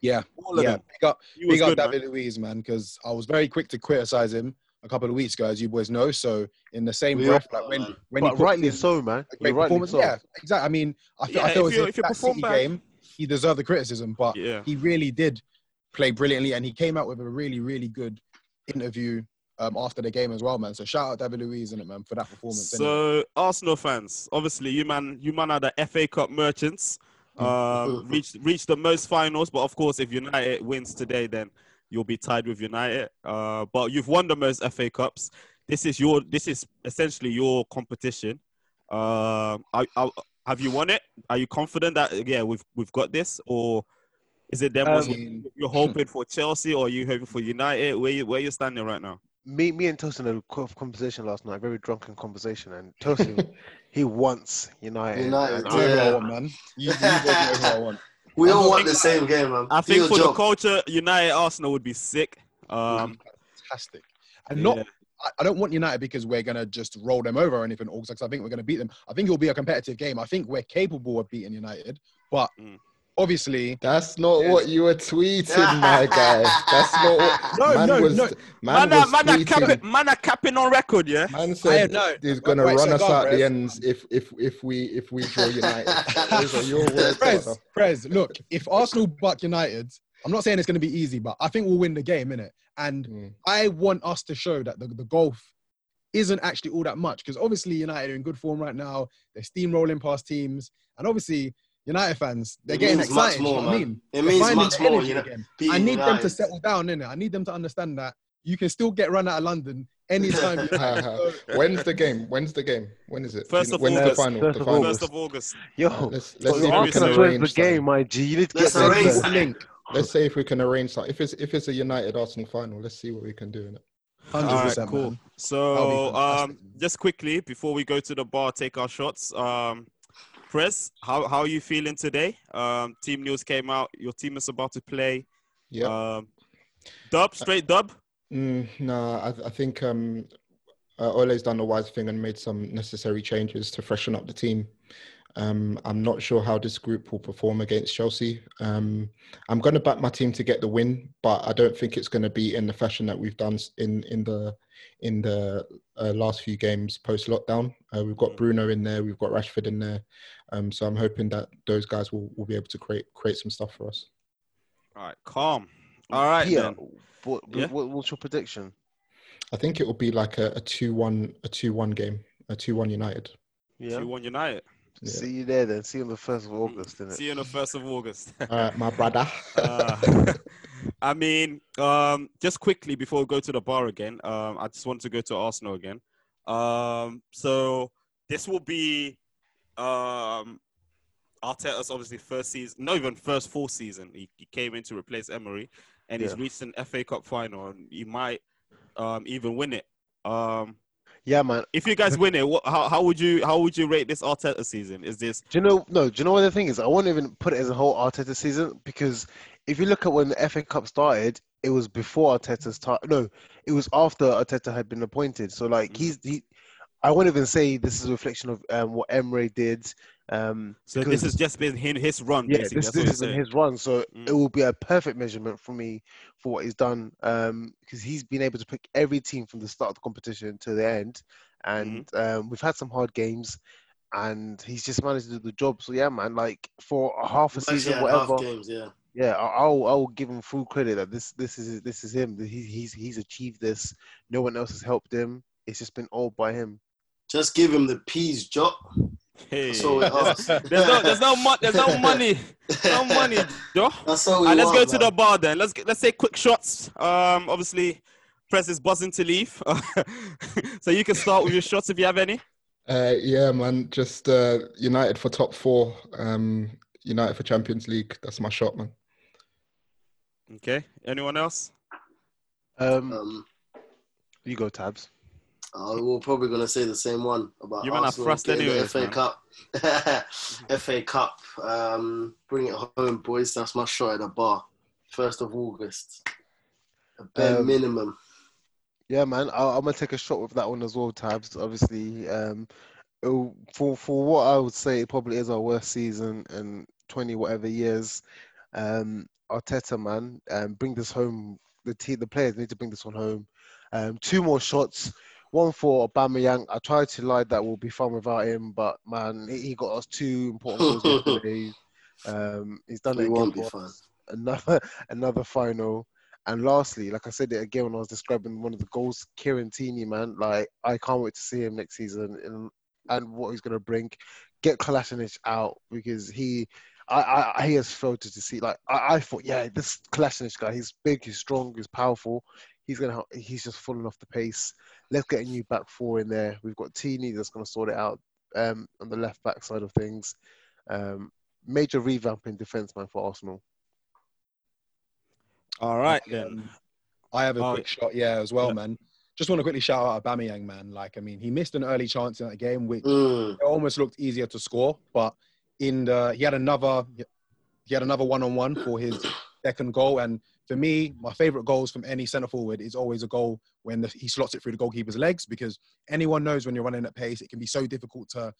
Yeah, All of yeah. them. Big up, He was big up good, man. David Luiz, man, because I was very quick to criticize him a couple of weeks ago, as you boys know. So in the same We breath, all like when man. when But puts rightly so, man. great Rightly performance, so. yeah, exactly. I mean, I feel, I Yeah, feel if as you- if, if you that City bad- game he deserved the criticism, but Yeah. he really did play brilliantly, and he came out with a really, really good interview um, after the game as well, man. So shout out David Luiz in it, man, for that performance. anyway. So Arsenal fans, obviously you man, you man are the FA Cup merchants. Um, reached reached the most finals, but of course, if United wins today, then you'll be tied with United. Uh, but you've won the most FA Cups. This is your this is essentially your competition. Um, I, I, have you won it? Are you confident that yeah we've we've got this, or is it them Um, you're hoping for Chelsea, or are you hoping for United? Where you where you standing right now? Me, me and Tosin had a conversation last night, a very drunken conversation, and Tosin, he wants United. United, and You know I- I want, man. You, you know who I want. We I all want the same game, man. I think Deal for the culture, United Arsenal would be sick. Um, Fantastic. And not yeah. I- I don't want United because we're gonna just roll them over or anything. Also, because I think we're gonna beat them. I think it'll be a competitive game. I think we're capable of beating United, but Mm. Obviously, That's not what you were tweeting, my guy. That's not what. No, man no, was, no. Man, Man, was uh, man, uh, tweeting. capping, man uh, are capping on record, yeah. Man I said know. he's gonna Wait, run so us out the ends if if if we if we draw United. Those are your words. Prez. Prez, look, if Arsenal buck United, I'm not saying it's gonna be easy, but I think we'll win the game, innit? And Mm. I want us to show that the, the golf isn't actually all that much because obviously United are in good form right now. They're steamrolling past teams, and obviously United fans they're It getting excited. more, you know what I mean? It means finding much the more, you know, again. I need them to settle down in it. I need them to understand that you can still get run out of London anytime. you want. So, When's the game? When's the game? When is it? First of When's August. the final? First the of final. First of August. Yo, Let's let's see if we can arrange the game, something. my G. You need to Let's get arrange them. that. link. Let's see if we can arrange something. If it's if it's a United Arsenal final, let's see what we can do in it. Hundred right, percent, cool. man. So, um, just quickly before we go to the bar, take our shots. Um, Prez, how how are you feeling today? Um, team news came out. Your team is about to play. Yeah. Um, dub, straight dub. Mm, no, I, I think um, uh, Ole's done the wise thing and made some necessary changes to freshen up the team. Um, I'm not sure how this group will perform against Chelsea. Um, I'm going to back my team to get the win, but I don't think it's going to be in the fashion that we've done in in the in the uh, last few games post lockdown. Uh, we've got Bruno in there, we've got Rashford in there, um, so I'm hoping that those guys will, will be able to create create some stuff for us. All right, calm. All right, Peter, then. what, Yeah? what, what's your prediction? I think it will be like a, a two one a two one game, a two one United. Yeah. Two one United. Yeah. See you there then. See you on the first of August, innit? See you on the first of August. All right, my brother. Uh, I mean, um, just quickly before we go to the bar again, um, I just want to go to Arsenal again. Um, so this will be um, Arteta's obviously first season, not even first full season. He, he came in to replace Emery, and he's Yeah. reached an FA Cup final, and he might um, even win it. Um, Yeah, man. if you guys win it, what, how, how would you how would you rate this Arteta season? Is this Do you know? No. Do you know what the thing is? I won't even put it as a whole Arteta season because if you look at when the FA Cup started, it was before Arteta's time. No, it was after Arteta had been appointed. So like Mhm. he's he. I won't even say this is a reflection of um, what Emery did. Um, so? This has just been his, his run, yeah, basically. this, this has been his run, so Mm. it will be a perfect measurement for me for what he's done. Um, because he's been able to pick every team from the start of the competition to the end, and Mm-hmm. um, we've had some hard games, and he's just managed to do the job. So yeah, man, like for half a season, yeah, whatever. half games, yeah. Yeah, I- I'll I'll give him full credit that this this is this is him. He, he's he's achieved this. No one else has helped him. It's just been all by him. Just give him the peas, Jock. Hey. That's all we ask. There's no, there's no, mo- there's no money, no money, Joe. That's all we Alright, let's want, go to the bar then. Let's get, let's take quick shots. Um, obviously, Prez is buzzing to leave, so you can start with your shots if you have any. Uh, yeah, man. Just uh, United for top four. Um, United for Champions League. That's my shot, man. Okay. Anyone else? Um, Um, you go tabs. uh, we're probably gonna say the same one about You man are Arsenal thrust getting the anyways, FA man. Cup. FA Cup. Um, bring it home, boys. That's my shot at the bar. First of August. A bare Um, minimum. Yeah, man. I, I'm gonna take a shot with that one as well. Tabs, obviously. Um, it'll- for for what I would say, it probably is our worst season in 20 whatever years. Um, Arteta, man, um, bring this home. The team, the players need to bring this one home. Um, two more shots. One for Aubameyang. I tried to lie that we'll be fine without him, but man, he got us two important goals yesterday. Um, he's done We it won't again be for fine. Another another final. And lastly, like I said it again when I was describing one of the goals, Kieran Tierney, man, like I can't wait to see him next season and and what he's gonna bring. Get Kolasinac out because he, I, I he has failed to see. Like I, I thought, yeah, this Kolasinac guy, he's big, he's strong, he's powerful. He's gonna, he's just falling off the pace. Let's get a new back four in there. We've got Tierney that's gonna sort it out um, on the left back side of things. Um, major revamp in defence, man, for Arsenal. All right then. Um, I have a Oh, quick shot, yeah, as well, yeah. man. Just want to quickly shout out Aubameyang, man. Like, I mean, he missed an early chance in that game, which Mm. it almost looked easier to score. But in the, he had another, he had another one-on-one for his second goal. And for me, my favorite goals from any centre forward is always a goal when the, he slots it through the goalkeeper's legs because anyone knows when you're running at pace, it can be so difficult to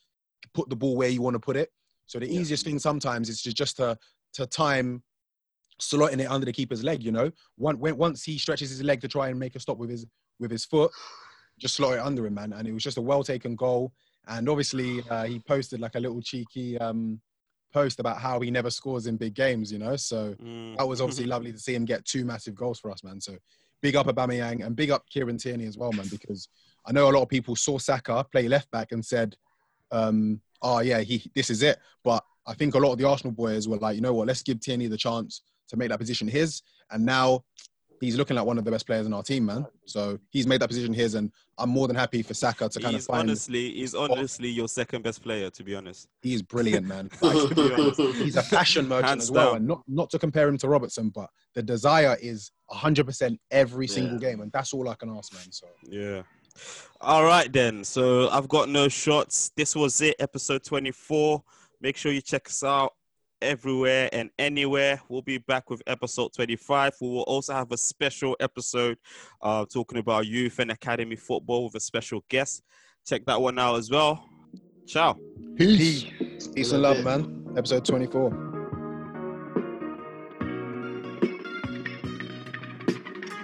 put the ball where you want to put it. So the Yeah. easiest thing sometimes is to just to to time slotting it under the keeper's leg. You know, One, when, once he stretches his leg to try and make a stop with his with his foot, just slot it under him, man. And it was just a well taken goal. And obviously, uh, he posted like a little cheeky um, post about how he never scores in big games. You know, so Mm. that was obviously lovely to see him get two massive goals for us, man. So big up Aubameyang and big up Kieran Tierney as well, man, because I know a lot of people saw Saka play left back and said, um, "Oh yeah, he this is it." But I think a lot of the Arsenal boys were like, you know what, let's give Tierney the chance to make that position his, and now he's looking like one of the best players in our team, man. So he's made that position his, and I'm more than happy for Saka to kind He's of find. honestly, he's honestly your second best player, to be honest. He's brilliant, man. Like, honest. he's a fashion merchant Hands as well. down. And not, not to compare him to Robertson, but the desire is 100% every single Yeah. game. And that's all I can ask, man. So Yeah. All right then. So I've got no shots. This was it, episode 24. Make sure you check us out everywhere and anywhere. We'll be back with episode 25. We will also have a special episode uh, talking about youth and academy football with a special guest. Check that one out as well. Ciao. Peace. Peace and love, man. Episode 24.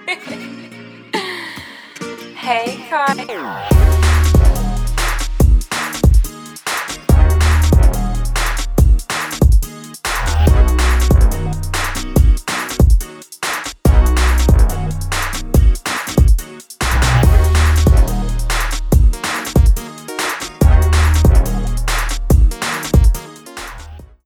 Hey, Kai.